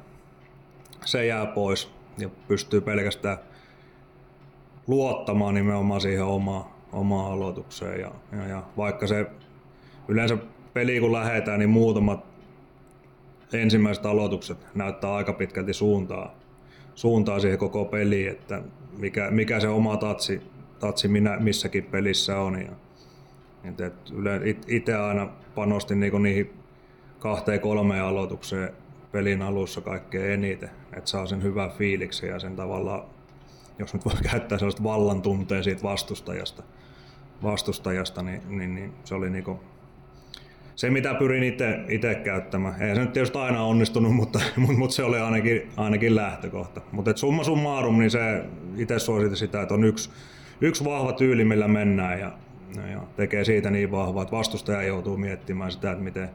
se jää pois ja pystyy pelkästään luottamaan nimenomaan siihen omaan, omaan aloitukseen. Ja, ja, ja vaikka se yleensä peli kun lähetään, niin muutamat ensimmäiset aloitukset näyttää aika pitkälti suuntaa, suuntaa siihen koko peliin, että mikä, mikä se oma tatsi, tatsi minä, missäkin pelissä on. Ja, et, itse aina panostin niinku niihin kahteen kolmeen aloitukseen pelin alussa kaikkein eniten, että saa sen hyvän fiiliksen ja sen tavallaan jos nyt voi käyttää sellaista vallan tunteen siitä vastustajasta, vastustajasta niin, niin, niin se oli niinku se, mitä pyrin itse käyttämään. Ei se nyt tietysti aina onnistunut, mutta, mutta, mutta se oli ainakin, ainakin lähtökohta. Mutta summa summarum, niin se itse suositin sitä, että on yksi, yksi vahva tyyli, millä mennään ja, ja tekee siitä niin vahvaa, että vastustaja joutuu miettimään sitä, että miten,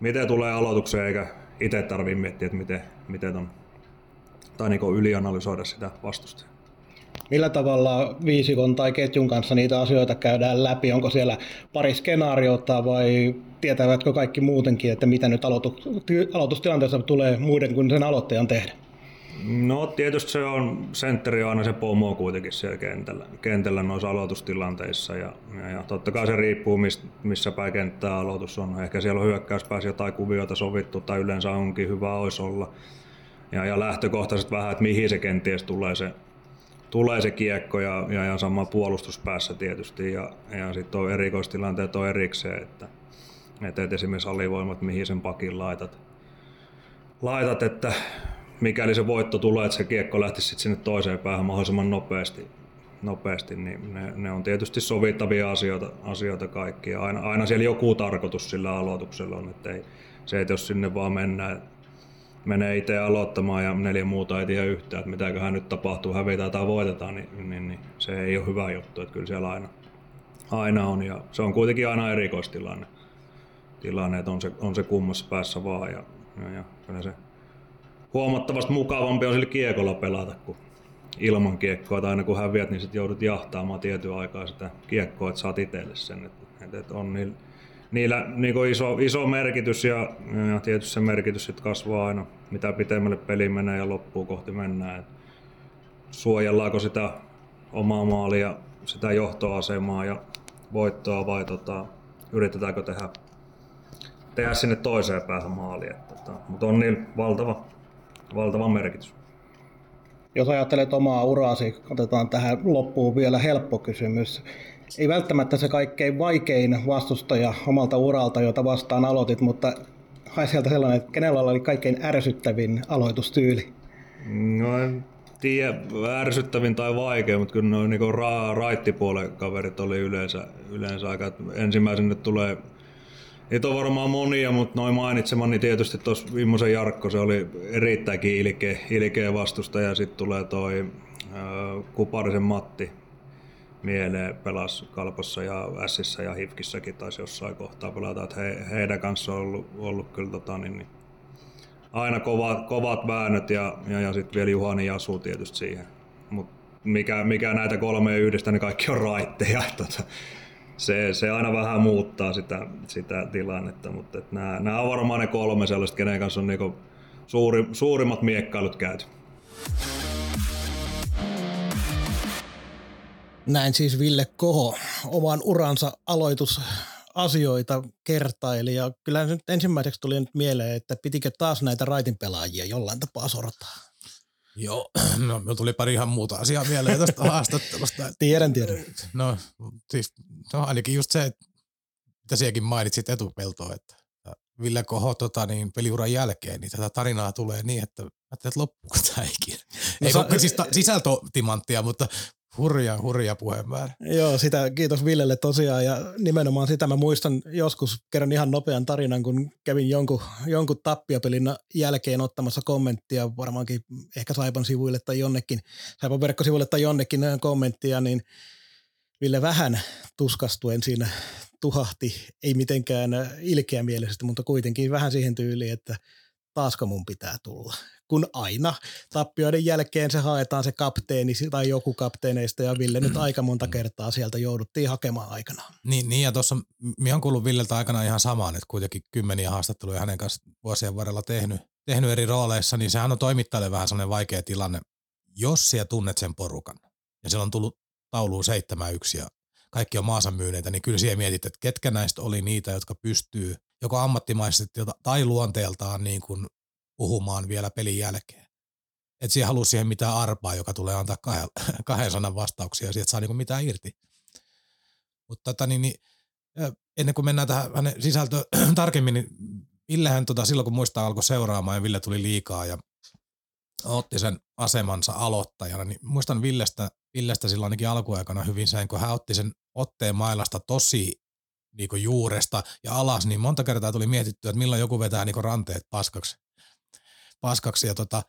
miten tulee aloitukseen, eikä itse tarvitse miettiä, että miten, miten on tai niin ylianalysoida sitä vastusta. Millä tavalla viisikon tai ketjun kanssa niitä asioita käydään läpi? Onko siellä pari skenaariota vai tietävätkö kaikki muutenkin, että mitä nyt aloitustilanteessa tulee muiden kuin sen aloittajan tehdä? No tietysti se on, sentteri on aina se pomo kuitenkin siellä kentällä, kentällä noissa aloitustilanteissa ja, ja, ja totta kai se riippuu mistä, missä päin kenttää aloitus on. Ehkä siellä on hyökkäyspäässä jotain kuvioita sovittu tai yleensä onkin hyvä olisi olla ja, ja lähtökohtaisesti vähän, että mihin se kenties tulee se, tulee se kiekko ja, ja, ja sama puolustuspäässä tietysti ja, ja sitten on erikoistilanteet on erikseen, että, että et esimerkiksi alivoimat, mihin sen pakin laitat, laitat, että mikäli se voitto tulee, että se kiekko lähtisi sitten sinne toiseen päähän mahdollisimman nopeasti, nopeasti niin ne, ne, on tietysti sovittavia asioita, asioita kaikki. Ja aina, aina siellä joku tarkoitus sillä aloituksella on, että ei, se, että jos sinne vaan mennään, menee itse aloittamaan ja neljä muuta ei tiedä yhtään, että mitäköhän nyt tapahtuu, hävitään tai voitetaan, niin, niin, niin se ei ole hyvä juttu, että kyllä siellä aina, aina on. Ja se on kuitenkin aina erikoistilanne, tilanne, että on se, on se kummassa päässä vaan ja, ja, ja kyllä se huomattavasti mukavampi on sillä kiekolla pelata kuin ilman kiekkoa, tai aina kun häviät, niin sitten joudut jahtaamaan tietyn aikaa sitä kiekkoa, että saat itselle sen, että, että, että on niillä niillä niin iso, iso merkitys ja, ja tietysti se merkitys sit kasvaa aina, mitä pitemmälle peli menee ja loppuu kohti mennään. Et suojellaanko sitä omaa maalia, sitä johtoasemaa ja voittoa vai tota, yritetäänkö tehdä, tehdä sinne toiseen päähän maali. tota, mutta on niin valtava, valtava merkitys. Jos ajattelet omaa uraasi, otetaan tähän loppuun vielä helppo kysymys ei välttämättä se kaikkein vaikein vastustaja omalta uralta, jota vastaan aloitit, mutta hae sieltä sellainen, että kenellä oli kaikkein ärsyttävin aloitustyyli? No en tiedä, ärsyttävin tai vaikea, mutta kyllä noin niin ra- raittipuolen kaverit oli yleensä, yleensä aika, ensimmäisenä tulee Niitä on varmaan monia, mutta noin mainitsemani tietysti tuossa Immosen Jarkko, se oli erittäinkin ilkeä, ilkeä vastustaja. Sitten tulee toi äh, Kuparisen Matti, mieleen pelas Kalpossa ja Ässissä ja Hifkissäkin taisi jossain kohtaa pelata. Että he, heidän kanssa on ollut, ollut kyllä tota, niin, niin, aina kovat, kovat väännöt ja, ja, ja sitten vielä Juhani Jasu tietysti siihen. Mut mikä, mikä näitä kolmea yhdestä, niin kaikki on raitteja. Tota, se, se aina vähän muuttaa sitä, sitä tilannetta, mutta nämä, nämä on varmaan ne kolme sellaista, kenen kanssa on niinku suuri, suurimmat miekkailut käyty. Näin siis Ville Koho oman uransa aloitus, asioita kertaili ja kyllä nyt ensimmäiseksi tuli nyt mieleen, että pitikö taas näitä raitin pelaajia jollain tapaa sortaa. Joo, no minulla tuli pari ihan muuta asiaa mieleen tästä haastattelusta. Tiedän, tiedän. No siis no, ainakin just se, että mitä sielläkin mainitsit etupeltoa, että Ville Koho tota, niin peliuran jälkeen, niin tätä tarinaa tulee niin, että että loppuuko tämä ikinä. No, Ei sa- siis ta- sisältötimanttia, mutta hurja, hurja puheenmäärä. Joo, sitä kiitos Villelle tosiaan ja nimenomaan sitä mä muistan joskus kerran ihan nopean tarinan, kun kävin jonkun, jonkun tappiopelin jälkeen ottamassa kommenttia varmaankin ehkä Saipan sivuille tai jonnekin, Saipan verkkosivuille tai jonnekin kommenttia, niin Ville vähän tuskastuen siinä tuhahti, ei mitenkään ilkeämielisesti, mutta kuitenkin vähän siihen tyyliin, että taasko mun pitää tulla. Kun aina tappioiden jälkeen se haetaan se kapteeni tai joku kapteeneista ja Ville nyt aika monta kertaa sieltä jouduttiin hakemaan aikana. Niin, niin ja tuossa minä olen kuullut Villeltä aikana ihan samaan, että kuitenkin kymmeniä haastatteluja hänen kanssa vuosien varrella tehnyt, tehnyt eri rooleissa, niin sehän on toimittajalle vähän sellainen vaikea tilanne, jos siellä tunnet sen porukan ja siellä on tullut tauluun 7-1 ja kaikki on maansa myyneitä, niin kyllä siellä mietit, että ketkä näistä oli niitä, jotka pystyy joko ammattimaisesti tai luonteeltaan niin kuin puhumaan vielä pelin jälkeen. Että siihen halusi siihen mitään arpaa, joka tulee antaa kahden, kahden sanan vastauksia ja sieltä saa niin mitään irti. Mutta tota, niin, niin, ennen kuin mennään tähän hänen sisältöön tarkemmin, niin Villehän tota, silloin kun muistaa alkoi seuraamaan ja Ville tuli liikaa ja otti sen asemansa aloittajana, niin muistan Villestä, Villestä silloin ainakin alkuaikana hyvin sen, kun hän otti sen otteen mailasta tosi niin juuresta ja alas, niin monta kertaa tuli mietittyä, että milloin joku vetää niin ranteet paskaksi. Paskaksi ja, tota,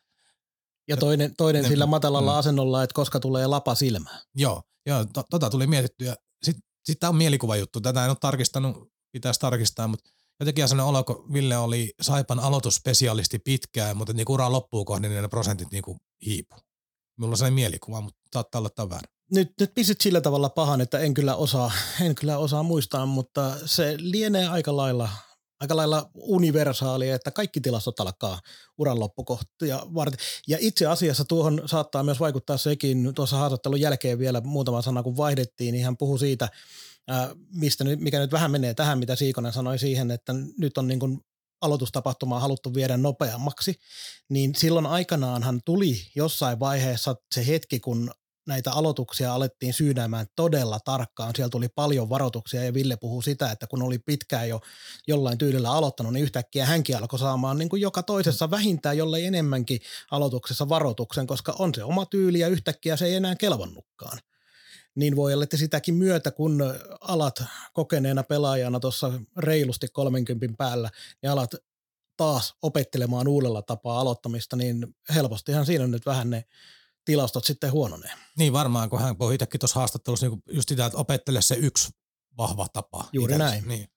ja toinen, toinen ne, sillä matalalla mm. asennolla, että koska tulee lapa silmään. Joo, joo to, tota tuli mietittyä. Sitten sit tämä on mielikuva juttu. Tätä en ole tarkistanut, pitäisi tarkistaa, mutta jotenkin sellainen olo, kun Ville oli Saipan aloitusspesialisti pitkään, mutta niin uran loppuun kohden niin ne prosentit niin hiipu. Mulla on sellainen mielikuva, mutta saattaa olla tämä väärä nyt, nyt pisit sillä tavalla pahan, että en kyllä osaa, en kyllä osaa muistaa, mutta se lienee aika lailla, aika lailla universaali, että kaikki tilastot alkaa uran loppukohtia varten. Ja itse asiassa tuohon saattaa myös vaikuttaa sekin, tuossa haastattelun jälkeen vielä muutama sana kun vaihdettiin, niin hän puhui siitä, mistä nyt, mikä nyt vähän menee tähän, mitä Siikonen sanoi siihen, että nyt on niin kuin aloitustapahtumaa haluttu viedä nopeammaksi, niin silloin aikanaanhan tuli jossain vaiheessa se hetki, kun näitä aloituksia alettiin syynäämään todella tarkkaan. Siellä tuli paljon varoituksia ja Ville puhuu sitä, että kun oli pitkään jo jollain tyylillä aloittanut, niin yhtäkkiä hänkin alkoi saamaan niin kuin joka toisessa vähintään jollei enemmänkin aloituksessa varoituksen, koska on se oma tyyli ja yhtäkkiä se ei enää kelvannutkaan. Niin voi olla, että sitäkin myötä, kun alat kokeneena pelaajana tuossa reilusti 30 päällä, niin alat taas opettelemaan uudella tapaa aloittamista, niin helpostihan siinä on nyt vähän ne tilastot sitten huononee. Niin varmaan, kun hän puhui itsekin tuossa haastattelussa niin just sitä, että opettele se yksi vahva tapa. Juuri itse. näin. Niin.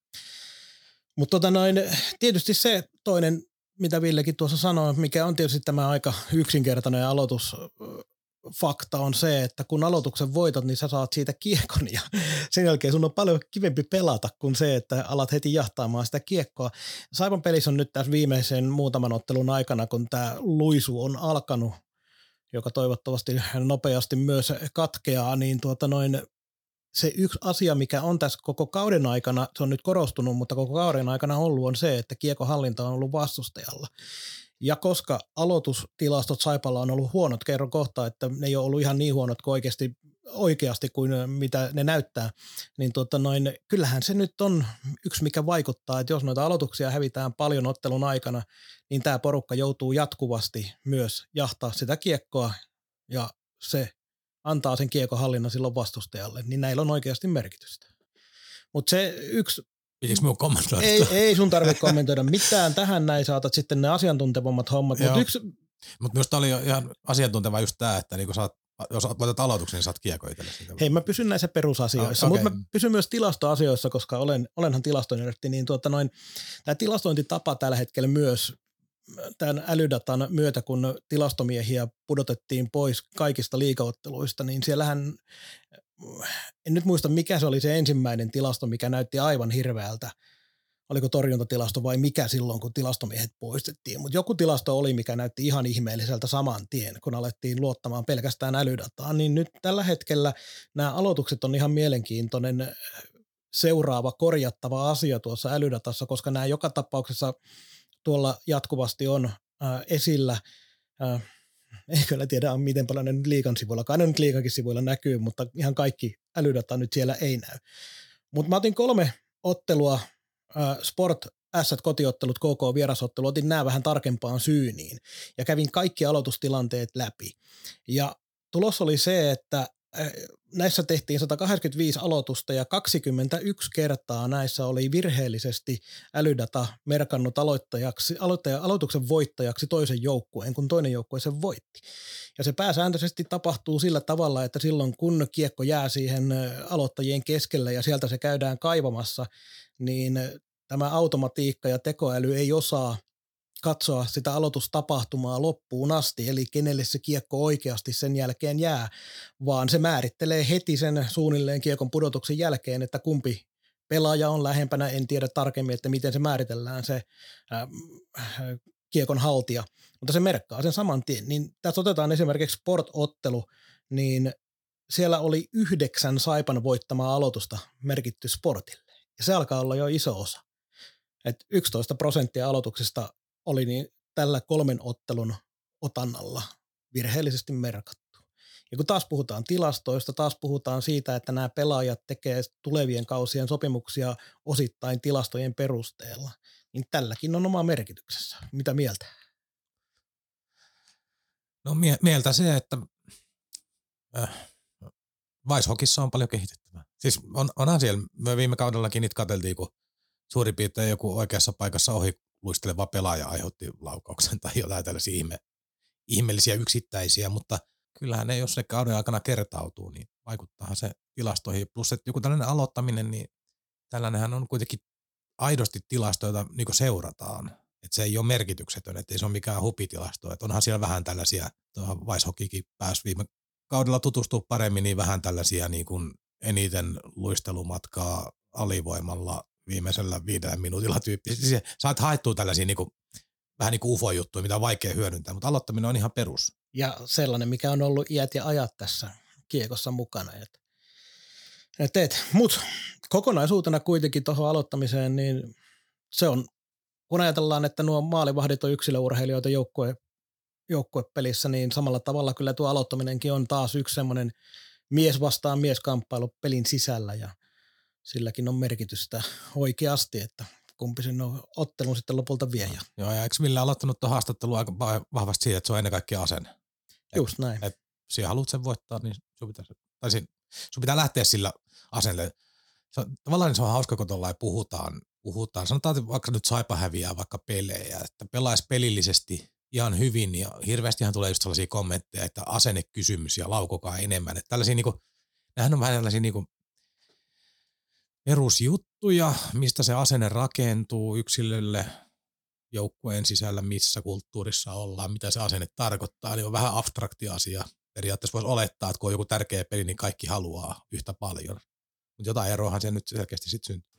Mutta tota noin, tietysti se toinen, mitä Villekin tuossa sanoi, mikä on tietysti tämä aika yksinkertainen aloitus fakta on se, että kun aloituksen voitot, niin sä saat siitä kiekon ja sen jälkeen sun on paljon kivempi pelata kuin se, että alat heti jahtaamaan sitä kiekkoa. Saipan pelissä on nyt tässä viimeisen muutaman ottelun aikana, kun tämä luisu on alkanut joka toivottavasti nopeasti myös katkeaa, niin tuota noin, se yksi asia, mikä on tässä koko kauden aikana, se on nyt korostunut, mutta koko kauden aikana ollut, on se, että kiekohallinta on ollut vastustajalla. Ja koska aloitustilastot Saipalla on ollut huonot, kerron kohta, että ne ei ole ollut ihan niin huonot kuin oikeasti, oikeasti kuin mitä ne näyttää, niin tuota noin, kyllähän se nyt on yksi, mikä vaikuttaa, että jos noita aloituksia hävitään paljon ottelun aikana, niin tämä porukka joutuu jatkuvasti myös jahtaa sitä kiekkoa ja se antaa sen kiekohallinnan silloin vastustajalle, niin näillä on oikeasti merkitystä. Mutta se yksi minun kommentoida? Ei, ei sun tarvitse kommentoida mitään. Tähän näin saatat sitten ne asiantuntevammat hommat. Mutta yksi... Mut minusta oli ihan asiantunteva just tämä, että niinku saat, jos voitat aloituksen, niin saat kiekko Hei, mä pysyn näissä perusasioissa, oh, okay. mutta mä pysyn myös tilastoasioissa, koska olen, olenhan tilastointi, niin tuota noin, tämä tilastointitapa tällä hetkellä myös tämän älydatan myötä, kun tilastomiehiä pudotettiin pois kaikista liikaotteluista, niin siellähän en nyt muista mikä se oli se ensimmäinen tilasto, mikä näytti aivan hirveältä. Oliko torjuntatilasto vai mikä silloin, kun tilastomiehet poistettiin. Mutta joku tilasto oli, mikä näytti ihan ihmeelliseltä saman tien, kun alettiin luottamaan pelkästään älydataan. Niin nyt tällä hetkellä nämä aloitukset on ihan mielenkiintoinen seuraava korjattava asia tuossa älydatassa, koska nämä joka tapauksessa tuolla jatkuvasti on äh, esillä. Äh, ei kyllä tiedä, miten paljon ne nyt liikan sivuilla, ne nyt liikankin sivuilla näkyy, mutta ihan kaikki älydata nyt siellä ei näy. Mutta mä otin kolme ottelua, äh, Sport S kotiottelut, KK vierasottelu, otin nämä vähän tarkempaan syyniin ja kävin kaikki aloitustilanteet läpi. Ja tulos oli se, että näissä tehtiin 185 aloitusta ja 21 kertaa näissä oli virheellisesti älydata merkannut aloittajaksi, aloittaja, aloituksen voittajaksi toisen joukkueen, kun toinen joukkue sen voitti. Ja se pääsääntöisesti tapahtuu sillä tavalla, että silloin kun kiekko jää siihen aloittajien keskelle ja sieltä se käydään kaivamassa, niin tämä automatiikka ja tekoäly ei osaa katsoa sitä aloitustapahtumaa loppuun asti, eli kenelle se kiekko oikeasti sen jälkeen jää, vaan se määrittelee heti sen suunnilleen kiekon pudotuksen jälkeen, että kumpi pelaaja on lähempänä, en tiedä tarkemmin, että miten se määritellään se äh, kiekon haltija, mutta se merkkaa sen saman tien. Niin tässä otetaan esimerkiksi sportottelu, niin siellä oli yhdeksän Saipan voittamaa aloitusta merkitty sportille, ja se alkaa olla jo iso osa. Et 11 prosenttia aloituksista oli niin tällä kolmen ottelun otannalla virheellisesti merkattu. Ja kun taas puhutaan tilastoista, taas puhutaan siitä, että nämä pelaajat tekee tulevien kausien sopimuksia osittain tilastojen perusteella, niin tälläkin on oma merkityksessä. Mitä mieltä? No mie- mieltä se, että äh, Weishokissa on paljon kehitettävää. Siis on, onhan siellä, me viime kaudellakin niitä katseltiin, kun suurin piirtein joku oikeassa paikassa ohi luisteleva pelaaja aiheutti laukauksen tai jotain tällaisia ihme, ihmeellisiä yksittäisiä, mutta kyllähän ne, jos se kauden aikana kertautuu, niin vaikuttaahan se tilastoihin. Plus, että joku tällainen aloittaminen, niin tällainenhän on kuitenkin aidosti tilasto, jota niin seurataan. Että se ei ole merkityksetön, että ei se ole mikään hupitilasto. Että onhan siellä vähän tällaisia, tuohon Weishokikin pääsi viime kaudella tutustua paremmin, niin vähän tällaisia niin kuin eniten luistelumatkaa alivoimalla viimeisellä viidellä minuutilla tyyppisesti. Siis saat haettua tällaisia niin kuin, vähän niin kuin ufo-juttuja, mitä on vaikea hyödyntää, mutta aloittaminen on ihan perus. Ja sellainen, mikä on ollut iät ja ajat tässä kiekossa mukana. Että, et teet. Mut kokonaisuutena kuitenkin tuohon aloittamiseen, niin se on, kun ajatellaan, että nuo maalivahdit on yksilöurheilijoita joukkue, joukkuepelissä, niin samalla tavalla kyllä tuo aloittaminenkin on taas yksi semmoinen mies vastaan mies kamppailu pelin sisällä ja – silläkin on merkitystä oikeasti, että kumpi sen on ottelun sitten lopulta vie. Ja. Joo, ja eikö Ville aloittanut tuon haastattelun aika vahvasti siitä, että se on ennen kaikkea asenne? Just näin. Et, jos haluat sen voittaa, niin sun pitää, tai sin, sun pitää lähteä sillä asenteella. Se, tavallaan se on hauska, kun tuolla puhutaan, puhutaan. Sanotaan, että vaikka nyt Saipa häviää vaikka pelejä, että pelaisi pelillisesti ihan hyvin ja hirveästihan tulee just sellaisia kommentteja, että asennekysymys ja laukokaa enemmän. Että tällaisia niinku, nämähän on vähän tällaisia niinku perusjuttuja, mistä se asenne rakentuu yksilölle joukkueen sisällä, missä kulttuurissa ollaan, mitä se asenne tarkoittaa, niin on vähän abstrakti asia. Periaatteessa voisi olettaa, että kun on joku tärkeä peli, niin kaikki haluaa yhtä paljon. Mutta jotain eroahan se nyt selkeästi sitten syntyy.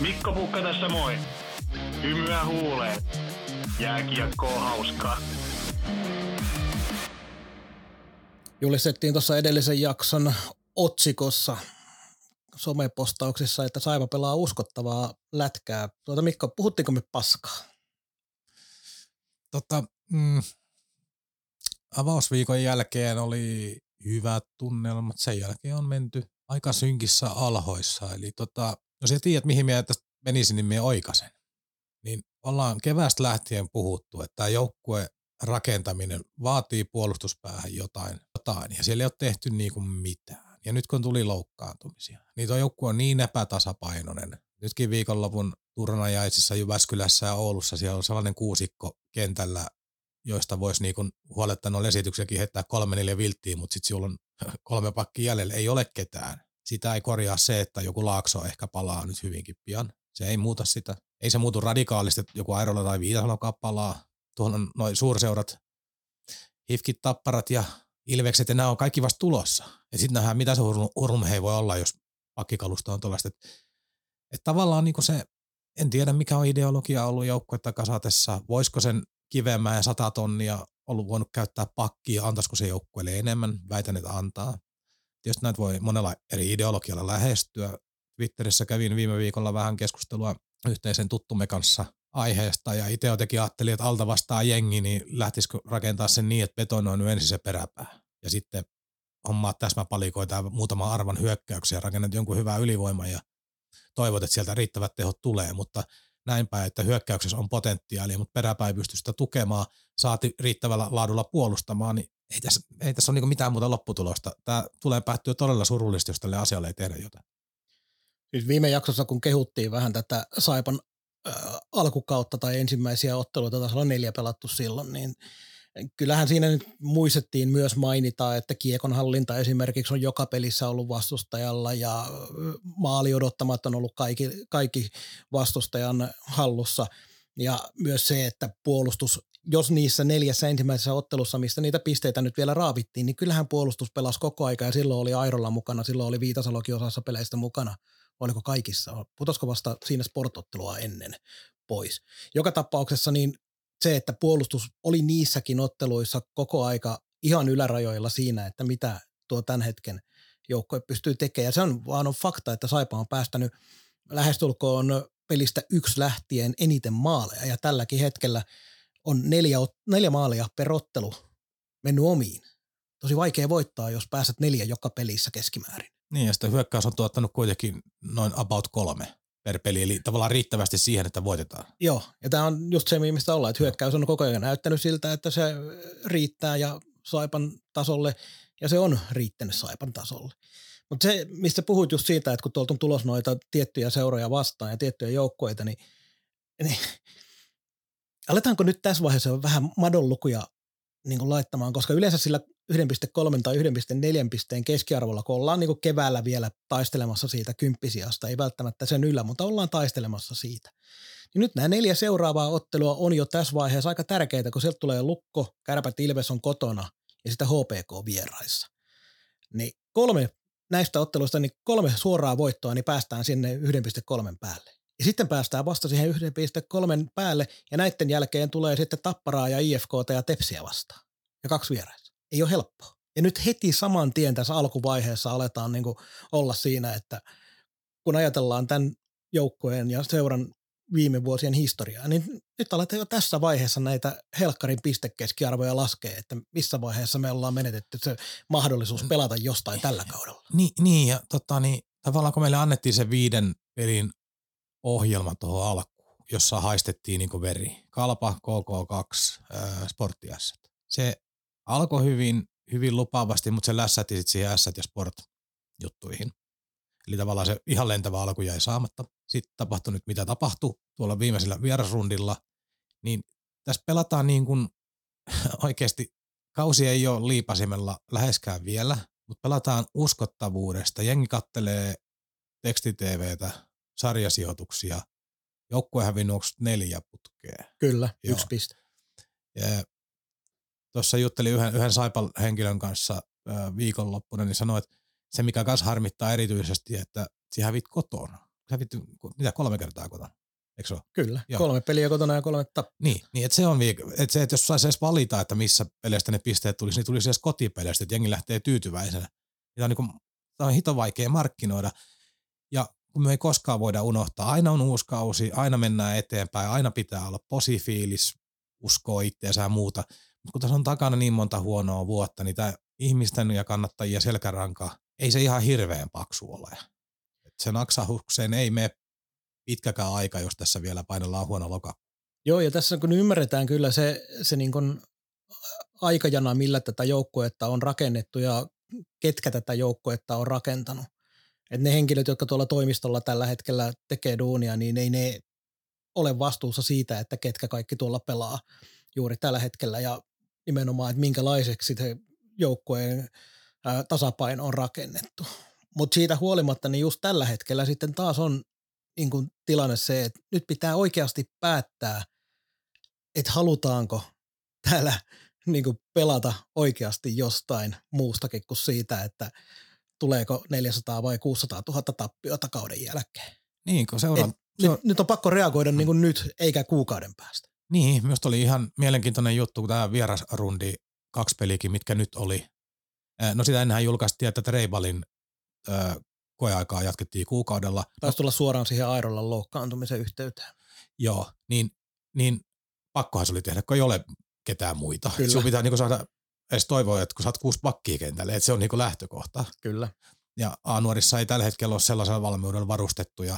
Mikko Pukka tässä moi. Hymyä huuleen. Jääkiekkoa hauskaa. Julistettiin tuossa edellisen jakson otsikossa somepostauksissa, että Saiva pelaa uskottavaa lätkää. Tuota Mikko, puhuttiinko me paskaa? Tota, mm, avausviikon jälkeen oli hyvät tunnelmat. Sen jälkeen on menty aika synkissä alhoissa. Eli tota, jos sä tiedät, mihin minä tästä menisin, niin minä oikasen. Niin ollaan kevästä lähtien puhuttu, että tämä joukkue rakentaminen vaatii puolustuspäähän jotain, jotain ja siellä ei ole tehty niin kuin mitään. Ja nyt kun tuli loukkaantumisia, niin tuo joukkue on niin epätasapainoinen. Nytkin viikonlopun turnajaisissa Jyväskylässä ja Oulussa siellä on sellainen kuusikko kentällä, joista voisi niinku huoletta noilla esityksenkin heittää kolme neljä vilttiin, mutta sitten sulla on kolme pakkia jäljellä, ei ole ketään. Sitä ei korjaa se, että joku laakso ehkä palaa nyt hyvinkin pian. Se ei muuta sitä. Ei se muutu radikaalisti, että joku Airola tai Viitasalokaa palaa. Tuolla on noin suurseurat, hifkit, tapparat ja Ilvekset ja nämä on kaikki vasta tulossa. Ja sitten nähdään, mitä se hurmhei voi olla, jos pakkikalusta on tuollaista. Että et tavallaan niin se, en tiedä mikä on ideologia ollut joukkuetta kasatessa. Voisiko sen kivemmää ja sata tonnia ollut voinut käyttää pakkia, antaisiko se joukkueelle enemmän, väitän, että antaa. Tietysti näitä voi monella eri ideologialla lähestyä. Twitterissä kävin viime viikolla vähän keskustelua yhteisen tuttumme kanssa aiheesta ja itse jotenkin ajattelin, että alta vastaa jengi, niin lähtisikö rakentaa sen niin, että betonoinut ensin se peräpää ja sitten hommaa täsmäpalikoita ja muutama arvan hyökkäyksiä, rakennat jonkun hyvää ylivoimaa ja toivot, että sieltä riittävät tehot tulee, mutta näin että hyökkäyksessä on potentiaalia, mutta peräpää ei pysty sitä tukemaan, saati riittävällä laadulla puolustamaan, niin ei tässä, ei tässä ole niin mitään muuta lopputulosta. Tämä tulee päättyä todella surullisesti, jos tälle asialle ei tehdä jotain. Siis viime jaksossa, kun kehuttiin vähän tätä Saipan alkukautta tai ensimmäisiä otteluita, taisi olla neljä pelattu silloin, niin kyllähän siinä nyt muistettiin myös mainita, että kiekon hallinta esimerkiksi on joka pelissä ollut vastustajalla ja maali odottamat on ollut kaikki, kaikki vastustajan hallussa. Ja myös se, että puolustus, jos niissä neljässä ensimmäisessä ottelussa, mistä niitä pisteitä nyt vielä raavittiin, niin kyllähän puolustus pelasi koko aika ja silloin oli Airolla mukana, silloin oli Viitasalokin osassa peleistä mukana. Oliko kaikissa? Putosko vasta siinä sportottelua ennen pois? Joka tapauksessa niin se, että puolustus oli niissäkin otteluissa koko aika ihan ylärajoilla siinä, että mitä tuo tämän hetken joukko pystyy tekemään. Ja se on vaan on fakta, että Saipa on päästänyt lähestulkoon pelistä yksi lähtien eniten maaleja. Ja tälläkin hetkellä on neljä, neljä maalia per ottelu mennyt omiin. Tosi vaikea voittaa, jos pääset neljä joka pelissä keskimäärin. Niin, ja sitä hyökkäys on tuottanut kuitenkin noin about kolme per peli, eli tavallaan riittävästi siihen, että voitetaan. Joo, ja tämä on just se, mistä ollaan, että hyökkäys on koko ajan näyttänyt siltä, että se riittää ja Saipan tasolle, ja se on riittänyt Saipan tasolle. Mutta se, mistä puhuit just siitä, että kun tuolta on tulos noita tiettyjä seuroja vastaan ja tiettyjä joukkoita, niin, niin aletaanko nyt tässä vaiheessa vähän madonlukuja niin laittamaan, koska yleensä sillä 1,3 tai 1,4 pisteen keskiarvolla, kun ollaan niin keväällä vielä taistelemassa siitä kymppisiasta, ei välttämättä sen yllä, mutta ollaan taistelemassa siitä. Niin nyt nämä neljä seuraavaa ottelua on jo tässä vaiheessa aika tärkeitä, kun sieltä tulee Lukko, Kärpät Ilves on kotona ja sitten HPK vieraissa. Niin kolme näistä otteluista, niin kolme suoraa voittoa, niin päästään sinne 1,3 päälle. Ja sitten päästään vasta siihen 1,3 päälle, ja näiden jälkeen tulee sitten Tapparaa ja IFK ja Tepsiä vastaan. Ja kaksi vieraissa ei ole helppoa. Ja nyt heti saman tien tässä alkuvaiheessa aletaan niin kuin olla siinä, että kun ajatellaan tämän joukkueen ja seuran viime vuosien historiaa, niin nyt aletaan jo tässä vaiheessa näitä helkkarin pistekeskiarvoja laskea, että missä vaiheessa me ollaan menetetty se mahdollisuus pelata jostain tällä kaudella. Niin, niin ja tota, niin, tavallaan kun meille annettiin se viiden pelin ohjelma tuohon alkuun, jossa haistettiin niin veri. Kalpa, KK2, äh, Sporttiasset. Se alkoi hyvin, hyvin lupaavasti, mutta se lässätti sitten siihen S ja Sport juttuihin. Eli tavallaan se ihan lentävä alku jäi saamatta. Sitten tapahtui nyt mitä tapahtui tuolla viimeisellä vierasrundilla, niin tässä pelataan niin kuin oikeasti, kausi ei ole liipasimella läheskään vielä, mutta pelataan uskottavuudesta. Jengi kattelee tekstitvtä, sarjasijoituksia, joukkue hävinnyt neljä putkea. Kyllä, Joo. yksi piste. Ja tuossa juttelin yhden, yhden Saipal henkilön kanssa äh, viikonloppuna, niin sanoi, että se mikä kanssa harmittaa erityisesti, että sinä hävit kotona. Sä hävit mitä kolme kertaa kotona. Eikö se ole? Kyllä, Joo. kolme peliä kotona ja kolme tappia. Niin, niin että se on, että se, että jos saisi edes valita, että missä peleistä ne pisteet tulisi, niin tulisi edes kotipeleistä, että jengi lähtee tyytyväisenä. Tämä on, niin kuin, tämä on hito vaikea markkinoida. Ja kun me ei koskaan voida unohtaa, aina on uusi kausi, aina mennään eteenpäin, aina pitää olla posifiilis, uskoo itseensä ja muuta – mutta kun tässä on takana niin monta huonoa vuotta, niin tämä ihmisten ja kannattajia selkäranka, ei se ihan hirveän paksu ole. Et sen aksahukseen ei mene pitkäkään aika, jos tässä vielä painellaan huono loka. Joo, ja tässä kun ymmärretään kyllä se, se niin kuin aikajana, millä tätä joukkuetta on rakennettu ja ketkä tätä joukkuetta on rakentanut. Että ne henkilöt, jotka tuolla toimistolla tällä hetkellä tekee duunia, niin ei ne ole vastuussa siitä, että ketkä kaikki tuolla pelaa juuri tällä hetkellä. Ja nimenomaan, että minkälaiseksi se joukkueen tasapaino on rakennettu. Mutta siitä huolimatta, niin just tällä hetkellä sitten taas on niin kuin tilanne se, että nyt pitää oikeasti päättää, että halutaanko täällä niin kuin pelata oikeasti jostain muustakin kuin siitä, että tuleeko 400 vai 600 000 tappiota kauden jälkeen. Niin, kun seura... Et, nyt, nyt on pakko reagoida niin kuin nyt, eikä kuukauden päästä. Niin, myös oli ihan mielenkiintoinen juttu, kun tämä vierasrundi kaksi pelikin, mitkä nyt oli. No sitä ennenhän julkaistiin, että Treibalin koeaikaa jatkettiin kuukaudella. Taisi tulla suoraan siihen Airolla loukkaantumisen yhteyteen. Joo, niin, niin pakkohan se oli tehdä, kun ei ole ketään muita. Kyllä. Sinun pitää niin saada edes toivoa, että kun saat kuusi pakkia kentälle, että se on niin lähtökohta. Kyllä. Ja A-nuorissa ei tällä hetkellä ole sellaisella valmiudella varustettuja,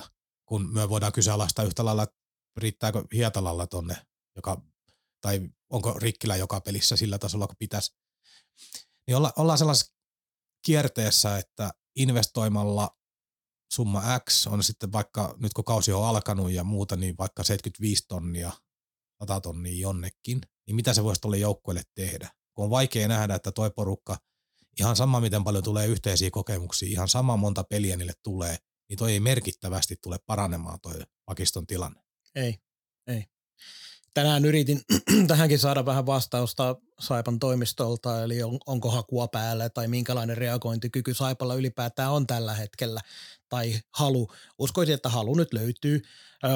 kun me voidaan kyseenalaistaa yhtä lailla, että riittääkö Hietalalla tonne, joka, tai onko Rikkilä joka pelissä sillä tasolla, kun pitäisi. Niin olla, ollaan sellaisessa kierteessä, että investoimalla summa X on sitten vaikka, nyt kun kausi on alkanut ja muuta, niin vaikka 75 tonnia, 100 tonnia jonnekin, niin mitä se voisi tuolle joukkueelle tehdä? Kun on vaikea nähdä, että toi porukka, ihan sama miten paljon tulee yhteisiä kokemuksia, ihan sama monta peliä niille tulee, niin toi ei merkittävästi tule paranemaan toi pakiston tilanne. Ei, ei. Tänään yritin tähänkin saada vähän vastausta Saipan toimistolta, eli on, onko hakua päällä tai minkälainen reagointikyky Saipalla ylipäätään on tällä hetkellä tai halu. Uskoisin, että halu nyt löytyy. Ö,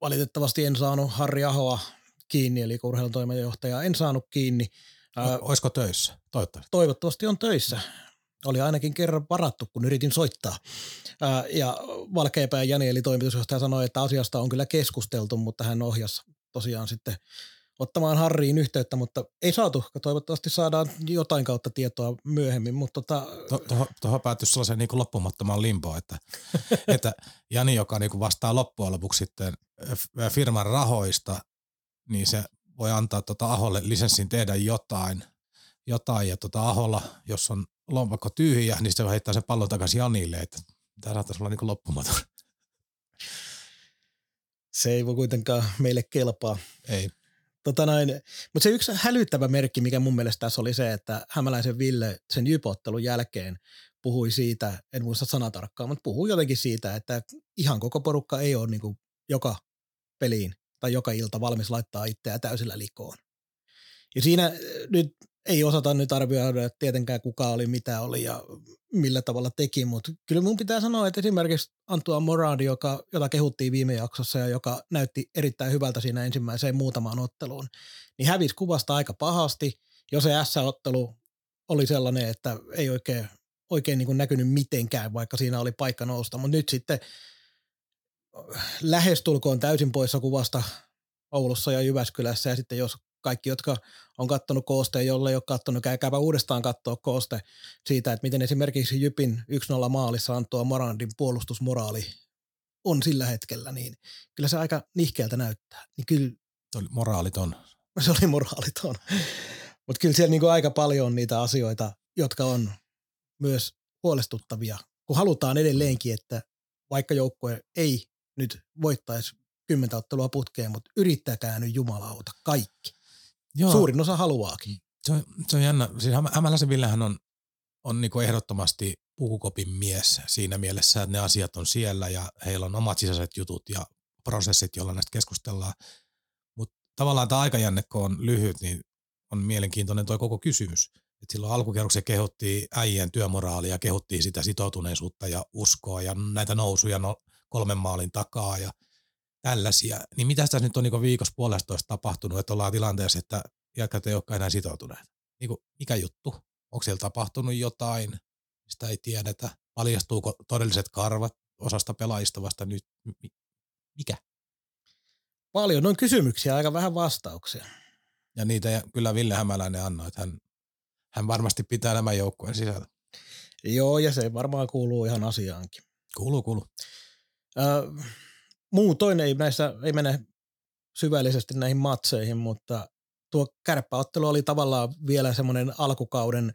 valitettavasti en saanut Harri Ahoa kiinni, eli urheilutoimenjohtaja en saanut kiinni. Ö, Olisiko töissä? Toivottavasti. Toivottavasti on töissä. Oli ainakin kerran varattu, kun yritin soittaa. Ja Valkeapää Jani, eli toimitusjohtaja, sanoi, että asiasta on kyllä keskusteltu, mutta hän ohjasi tosiaan sitten ottamaan Harriin yhteyttä, mutta ei saatu. Toivottavasti saadaan jotain kautta tietoa myöhemmin. Mutta tota... Tuohon to, päättyisi sellaisen niin loppumattomaan limboon, että, että Jani, joka niin vastaa loppujen lopuksi sitten firman rahoista, niin se voi antaa tota Aholle lisenssin tehdä jotain, jotain ja tota Aholla, jos on lompakko tyhjä, niin se heittää sen pallon takaisin Janille, että tämä saattaisi olla niin loppumaton. Se ei voi kuitenkaan meille kelpaa. Ei. Tota noin, mutta se yksi hälyttävä merkki, mikä mun mielestä tässä oli se, että Hämäläisen Ville sen jypottelun jälkeen puhui siitä, en muista sanatarkkaan, mutta puhui jotenkin siitä, että ihan koko porukka ei ole niin kuin joka peliin tai joka ilta valmis laittaa itseä täysillä likoon. Ja siinä nyt ei osata nyt arvioida että tietenkään kuka oli, mitä oli ja millä tavalla teki, mutta kyllä mun pitää sanoa, että esimerkiksi Antua Moradi, joka, jota kehuttiin viime jaksossa ja joka näytti erittäin hyvältä siinä ensimmäiseen muutamaan otteluun, niin hävisi kuvasta aika pahasti. Jo se S-ottelu oli sellainen, että ei oikein, oikein niin kuin näkynyt mitenkään, vaikka siinä oli paikka nousta, mutta nyt sitten lähestulkoon täysin poissa kuvasta Oulussa ja Jyväskylässä ja sitten jos kaikki, jotka on kattonut koosteen, jolle ei ole kattonut, käykääpä uudestaan katsoa kooste siitä, että miten esimerkiksi Jypin 1-0 maalissa Antoa Morandin puolustusmoraali on sillä hetkellä, niin kyllä se aika nihkeältä näyttää. Niin kyllä, se oli moraaliton. Se oli moraaliton. Mutta kyllä siellä niinku aika paljon on niitä asioita, jotka on myös huolestuttavia, kun halutaan edelleenkin, että vaikka joukkue ei nyt voittaisi kymmentä ottelua putkeen, mutta yrittäkää nyt jumalauta kaikki. Joo. Suurin osa haluaakin. Se on, se on jännä. Siis Hämäläisen Villehän on, on niinku ehdottomasti pukukopin mies siinä mielessä, että ne asiat on siellä ja heillä on omat sisäiset jutut ja prosessit, joilla näistä keskustellaan. Mutta tavallaan tämä aikajänne, kun on lyhyt, niin on mielenkiintoinen tuo koko kysymys. Et silloin alkukerroksen kehottiin äijien työmoraalia, kehottiin sitä sitoutuneisuutta ja uskoa ja näitä nousuja no, kolmen maalin takaa ja – tällaisia, niin mitä tässä nyt on niin viikossa puolestoista tapahtunut, että ollaan tilanteessa, että jätkät ei olekaan enää sitoutuneet? Niin kuin, mikä juttu? Onko siellä tapahtunut jotain, mistä ei tiedetä? Paljastuuko todelliset karvat osasta pelaajista vasta nyt? Mikä? Paljon on kysymyksiä, aika vähän vastauksia. Ja niitä kyllä Ville Hämäläinen annoi, että hän, hän varmasti pitää nämä joukkueen sisällä. Joo, ja se varmaan kuuluu ihan asiaankin. Kuuluu, kuuluu. Öö, muutoin ei näissä, ei mene syvällisesti näihin matseihin, mutta tuo kärppäottelu oli tavallaan vielä semmoinen alkukauden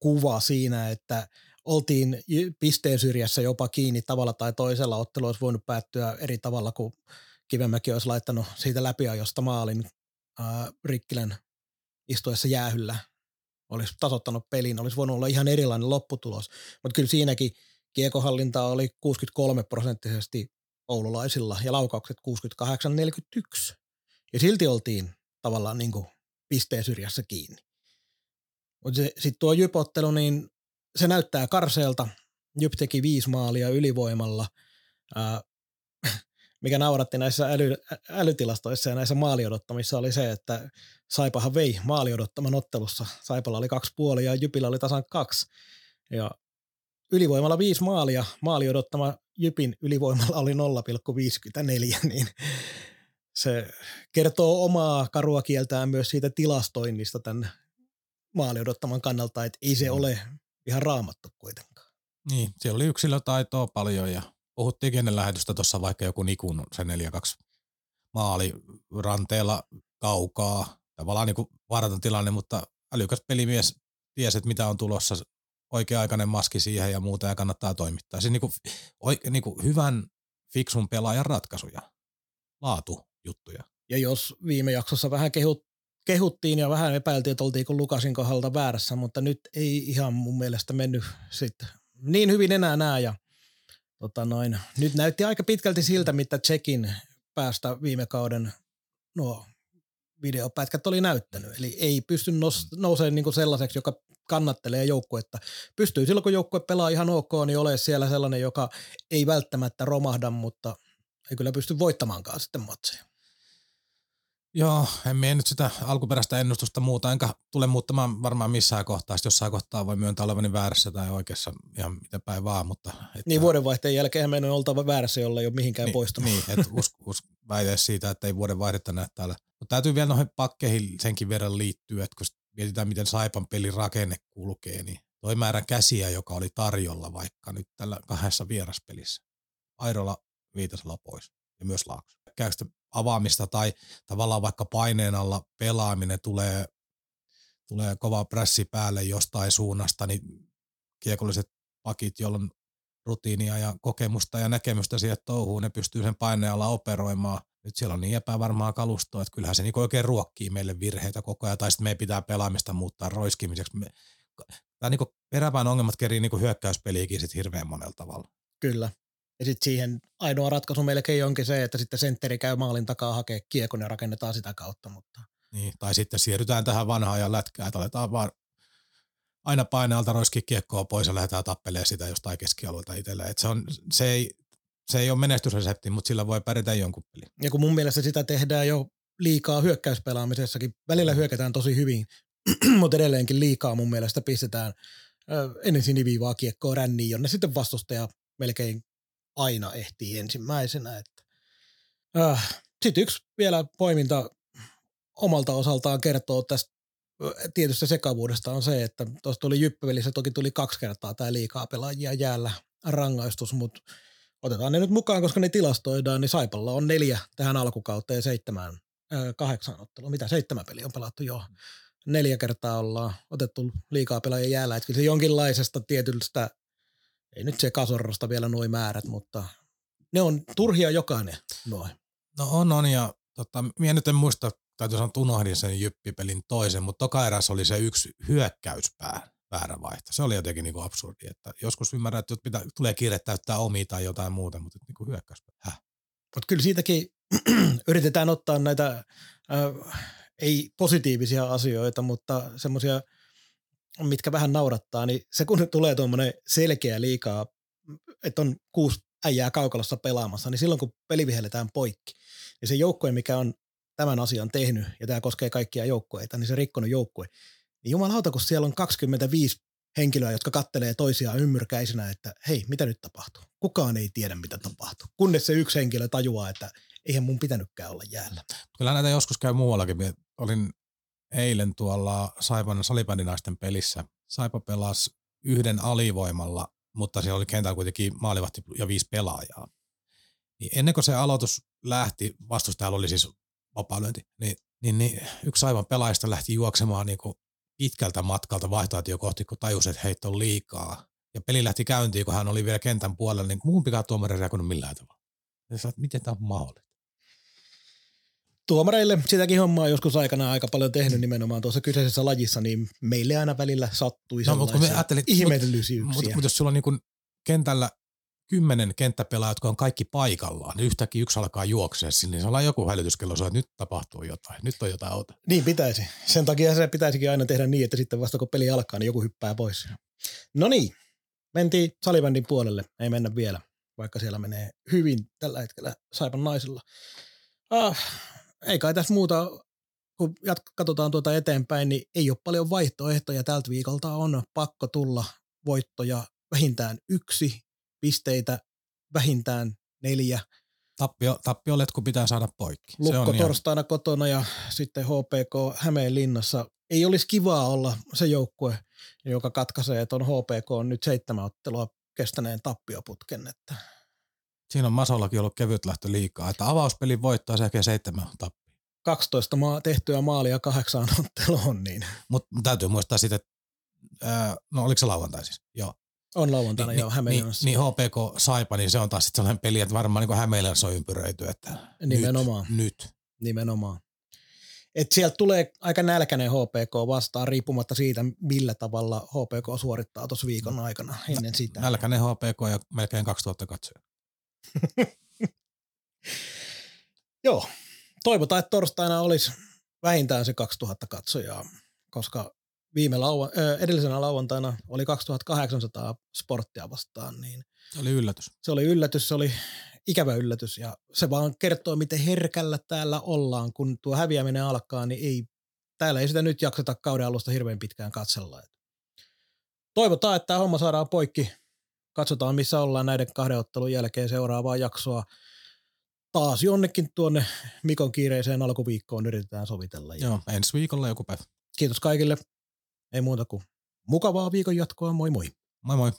kuva siinä, että oltiin pisteen syrjässä jopa kiinni tavalla tai toisella. Ottelu olisi voinut päättyä eri tavalla, kuin Kivemäki olisi laittanut siitä läpiajosta maalin äh, Rikkilän istuessa jäähyllä. Olisi tasottanut pelin, olisi voinut olla ihan erilainen lopputulos. Mutta kyllä siinäkin kiekohallinta oli 63 prosenttisesti oululaisilla ja laukaukset 68-41. Ja silti oltiin tavallaan niin kuin pisteen syrjässä kiinni. Mutta sitten tuo jypottelu, niin se näyttää karseelta. Jyp teki viisi maalia ylivoimalla, ää, mikä nauratti näissä äly, älytilastoissa ja näissä maaliodottamissa oli se, että Saipahan vei maaliodottaman ottelussa. Saipalla oli kaksi puolia ja Jypillä oli tasan kaksi. Ja ylivoimalla viisi maalia, maali odottama Jypin ylivoimalla oli 0,54, niin se kertoo omaa karua kieltään myös siitä tilastoinnista tämän maali odottaman kannalta, että ei se ole ihan raamattu kuitenkaan. Niin, siellä oli yksilötaitoa paljon ja puhuttiin ennen lähetystä tuossa vaikka joku Nikun se 4-2 maali ranteella kaukaa. Tavallaan niin kuin tilanne, mutta älykäs pelimies tiesi, että mitä on tulossa, oikea-aikainen maski siihen ja muuta ja kannattaa toimittaa. Siis niin kuin, oike, niin kuin hyvän, fiksun pelaajan ratkaisuja, laatu juttuja. Ja jos viime jaksossa vähän kehut, kehuttiin ja vähän epäiltiin, että oltiinko Lukasin kohdalta väärässä, mutta nyt ei ihan mun mielestä mennyt sit niin hyvin enää nää ja tota noin, nyt näytti aika pitkälti siltä, mitä Tsekin päästä viime kauden nuo videopätkät oli näyttänyt. Eli ei pysty nous, nousemaan niin sellaiseksi, joka kannattelee joukkuetta. Pystyy silloin, kun joukkue pelaa ihan ok, niin ole siellä sellainen, joka ei välttämättä romahda, mutta ei kyllä pysty voittamaankaan sitten matseja. Joo, en mene nyt sitä alkuperäistä ennustusta muuta, enkä tule muuttamaan varmaan missään kohtaa. Sitten jossain kohtaa voi myöntää olevani väärässä tai oikeassa ihan miten päin vaan. Mutta, että, niin vuodenvaihteen jälkeen meidän on oltava väärässä, jolla ei ole mihinkään niin, poistunut. Niin, että us, us, väite siitä, että ei vuodenvaihdetta näe täällä. Mutta täytyy vielä noihin pakkeihin senkin verran liittyä, että kun mietitään, miten Saipan pelin rakenne kulkee, niin toi määrä käsiä, joka oli tarjolla vaikka nyt tällä kahdessa vieraspelissä. Airola Viitasella pois ja myös Laakso. Käykö avaamista tai tavallaan vaikka paineen alla pelaaminen tulee, tulee kova pressi päälle jostain suunnasta, niin kiekolliset pakit, joilla on rutiinia ja kokemusta ja näkemystä siihen touhuun, ne pystyy sen paineen alla operoimaan. Nyt siellä on niin epävarmaa kalustoa, että kyllähän se niin oikein ruokkii meille virheitä koko ajan, tai sitten meidän pitää pelaamista muuttaa roiskimiseksi. Me, tämä niin peräpään ongelmat kerii niin hyökkäyspeliäkin sit hirveän monella tavalla. Kyllä. Ja sitten siihen ainoa ratkaisu melkein onkin se, että sitten sentteri käy maalin takaa hakea kiekon ja rakennetaan sitä kautta. Mutta. Niin, tai sitten siirrytään tähän vanhaan ja lätkään, että aletaan vaan aina painaalta roiski kiekkoa pois ja lähdetään tappelemaan sitä jostain keskialueelta itselleen. se, on, se, ei, se ei ole menestysresepti, mutta sillä voi pärjätä jonkun peli. Ja kun mun mielestä sitä tehdään jo liikaa hyökkäyspelaamisessakin, välillä hyökätään tosi hyvin, mutta edelleenkin liikaa mun mielestä pistetään ennen siniviivaa kiekkoa ränniin, jonne sitten vastustaja melkein aina ehtii ensimmäisenä. Että. Äh, Sitten yksi vielä poiminta omalta osaltaan kertoo tästä tietystä sekavuudesta on se, että tuossa tuli Jyppevelissä toki tuli kaksi kertaa tämä liikaa pelaajia jäällä rangaistus, mutta otetaan ne nyt mukaan, koska ne tilastoidaan, niin Saipalla on neljä tähän alkukauteen seitsemän, äh, kahdeksan ottelua. Mitä seitsemän peliä on pelattu jo? Neljä kertaa ollaan otettu liikaa pelaajia jäällä. Että se jonkinlaisesta tietystä ei nyt se kasorrosta vielä noin määrät, mutta ne on turhia jokainen noin. No on, on ja tota, minä nyt en muista, täytyy sanoa, unohdin sen jyppipelin toisen, mutta toka eräs oli se yksi hyökkäyspää väärä vaihto. Se oli jotenkin niin absurdi, että joskus ymmärrän, että pitää, tulee kiire täyttää omia tai jotain muuta, mutta niin kuin hyökkäyspää. Häh? Mutta kyllä siitäkin yritetään ottaa näitä äh, ei positiivisia asioita, mutta semmoisia – mitkä vähän naurattaa, niin se kun tulee tuommoinen selkeä liikaa, että on kuusi äijää kaukalossa pelaamassa, niin silloin kun peli vihelletään poikki, niin se joukkue, mikä on tämän asian tehnyt, ja tämä koskee kaikkia joukkueita, niin se rikkonut joukkue, niin jumalauta, kun siellä on 25 henkilöä, jotka kattelee toisiaan ymmyrkäisenä, että hei, mitä nyt tapahtuu? Kukaan ei tiedä, mitä tapahtuu. Kunnes se yksi henkilö tajuaa, että eihän mun pitänytkään olla jäällä. Kyllä näitä joskus käy muuallakin. Olin eilen tuolla Saipan salibändinaisten pelissä. Saipa pelasi yhden alivoimalla, mutta siellä oli kentällä kuitenkin maalivahti ja viisi pelaajaa. Niin ennen kuin se aloitus lähti, vastustajalla oli siis vapaa-lyönti, niin, niin, niin yksi Saipan pelaajista lähti juoksemaan niin kuin pitkältä matkalta vaihtoehtoja kohti, kun tajusi, että heitä on liikaa. Ja peli lähti käyntiin, kun hän oli vielä kentän puolella, niin muun pitää tuomari reagoinut millään tavalla. Ja sä, miten tämä on mahdollista? tuomareille sitäkin hommaa joskus aikana aika paljon tehnyt nimenomaan tuossa kyseisessä lajissa, niin meille aina välillä sattui no, mutta me ajattelin, ihmeellisyyksiä. Mutta mut jos sulla on niin kentällä kymmenen kenttäpelaajaa, jotka on kaikki paikallaan, niin yhtäkkiä yksi alkaa juoksea sinne, niin se on joku hälytyskello, että nyt tapahtuu jotain, nyt on jotain auta. Niin pitäisi. Sen takia se pitäisikin aina tehdä niin, että sitten vasta kun peli alkaa, niin joku hyppää pois. No niin, mentiin salibändin puolelle, ei mennä vielä, vaikka siellä menee hyvin tällä hetkellä Saipan naisilla. Ah, ei kai tässä muuta, kun katsotaan tuota eteenpäin, niin ei ole paljon vaihtoehtoja tältä viikolta. On pakko tulla voittoja vähintään yksi, pisteitä vähintään neljä. Tappio, tappioletku pitää saada poikki. se Lukko on ihan, torstaina kotona ja sitten HPK Hämeenlinnassa. Ei olisi kivaa olla se joukkue, joka katkaisee tuon HPK on nyt seitsemän ottelua kestäneen tappioputken. Että siinä on Masollakin ollut kevyt lähtö liikaa. Että avauspelin voittaa sekä seitsemän tappia. 12 maa, tehtyä maalia kahdeksaan otteluun, niin Mutta täytyy muistaa sitten, että ää, no oliko se lauantai siis? Joo. On lauantaina niin, jo niin, Hämeenlinnassa. niin, HPK Saipa, niin se on taas sitten sellainen peli, että varmaan niin Hämeenlinnassa on ympyröity. Että Nimenomaan. Nyt, nyt. Nimenomaan. Et sieltä tulee aika nälkäinen HPK vastaan, riippumatta siitä, millä tavalla HPK suorittaa tuossa viikon aikana ennen sitä. Nälkäinen HPK ja melkein 2000 katsoja. Joo, toivotaan, että torstaina olisi vähintään se 2000 katsojaa, koska viime lauan, ö, edellisenä lauantaina oli 2800 sporttia vastaan, niin Se oli yllätys. se oli yllätys, se oli ikävä yllätys ja se vaan kertoo, miten herkällä täällä ollaan, kun tuo häviäminen alkaa, niin ei, täällä ei sitä nyt jakseta kauden alusta hirveän pitkään katsella. Toivotaan, että tämä homma saadaan poikki. Katsotaan, missä ollaan näiden kahden ottelun jälkeen seuraavaa jaksoa. Taas jonnekin tuonne Mikon kiireiseen alkuviikkoon yritetään sovitella. Joo, ensi viikolla joku päivä. Kiitos kaikille. Ei muuta kuin mukavaa viikon jatkoa. Moi moi. Moi moi.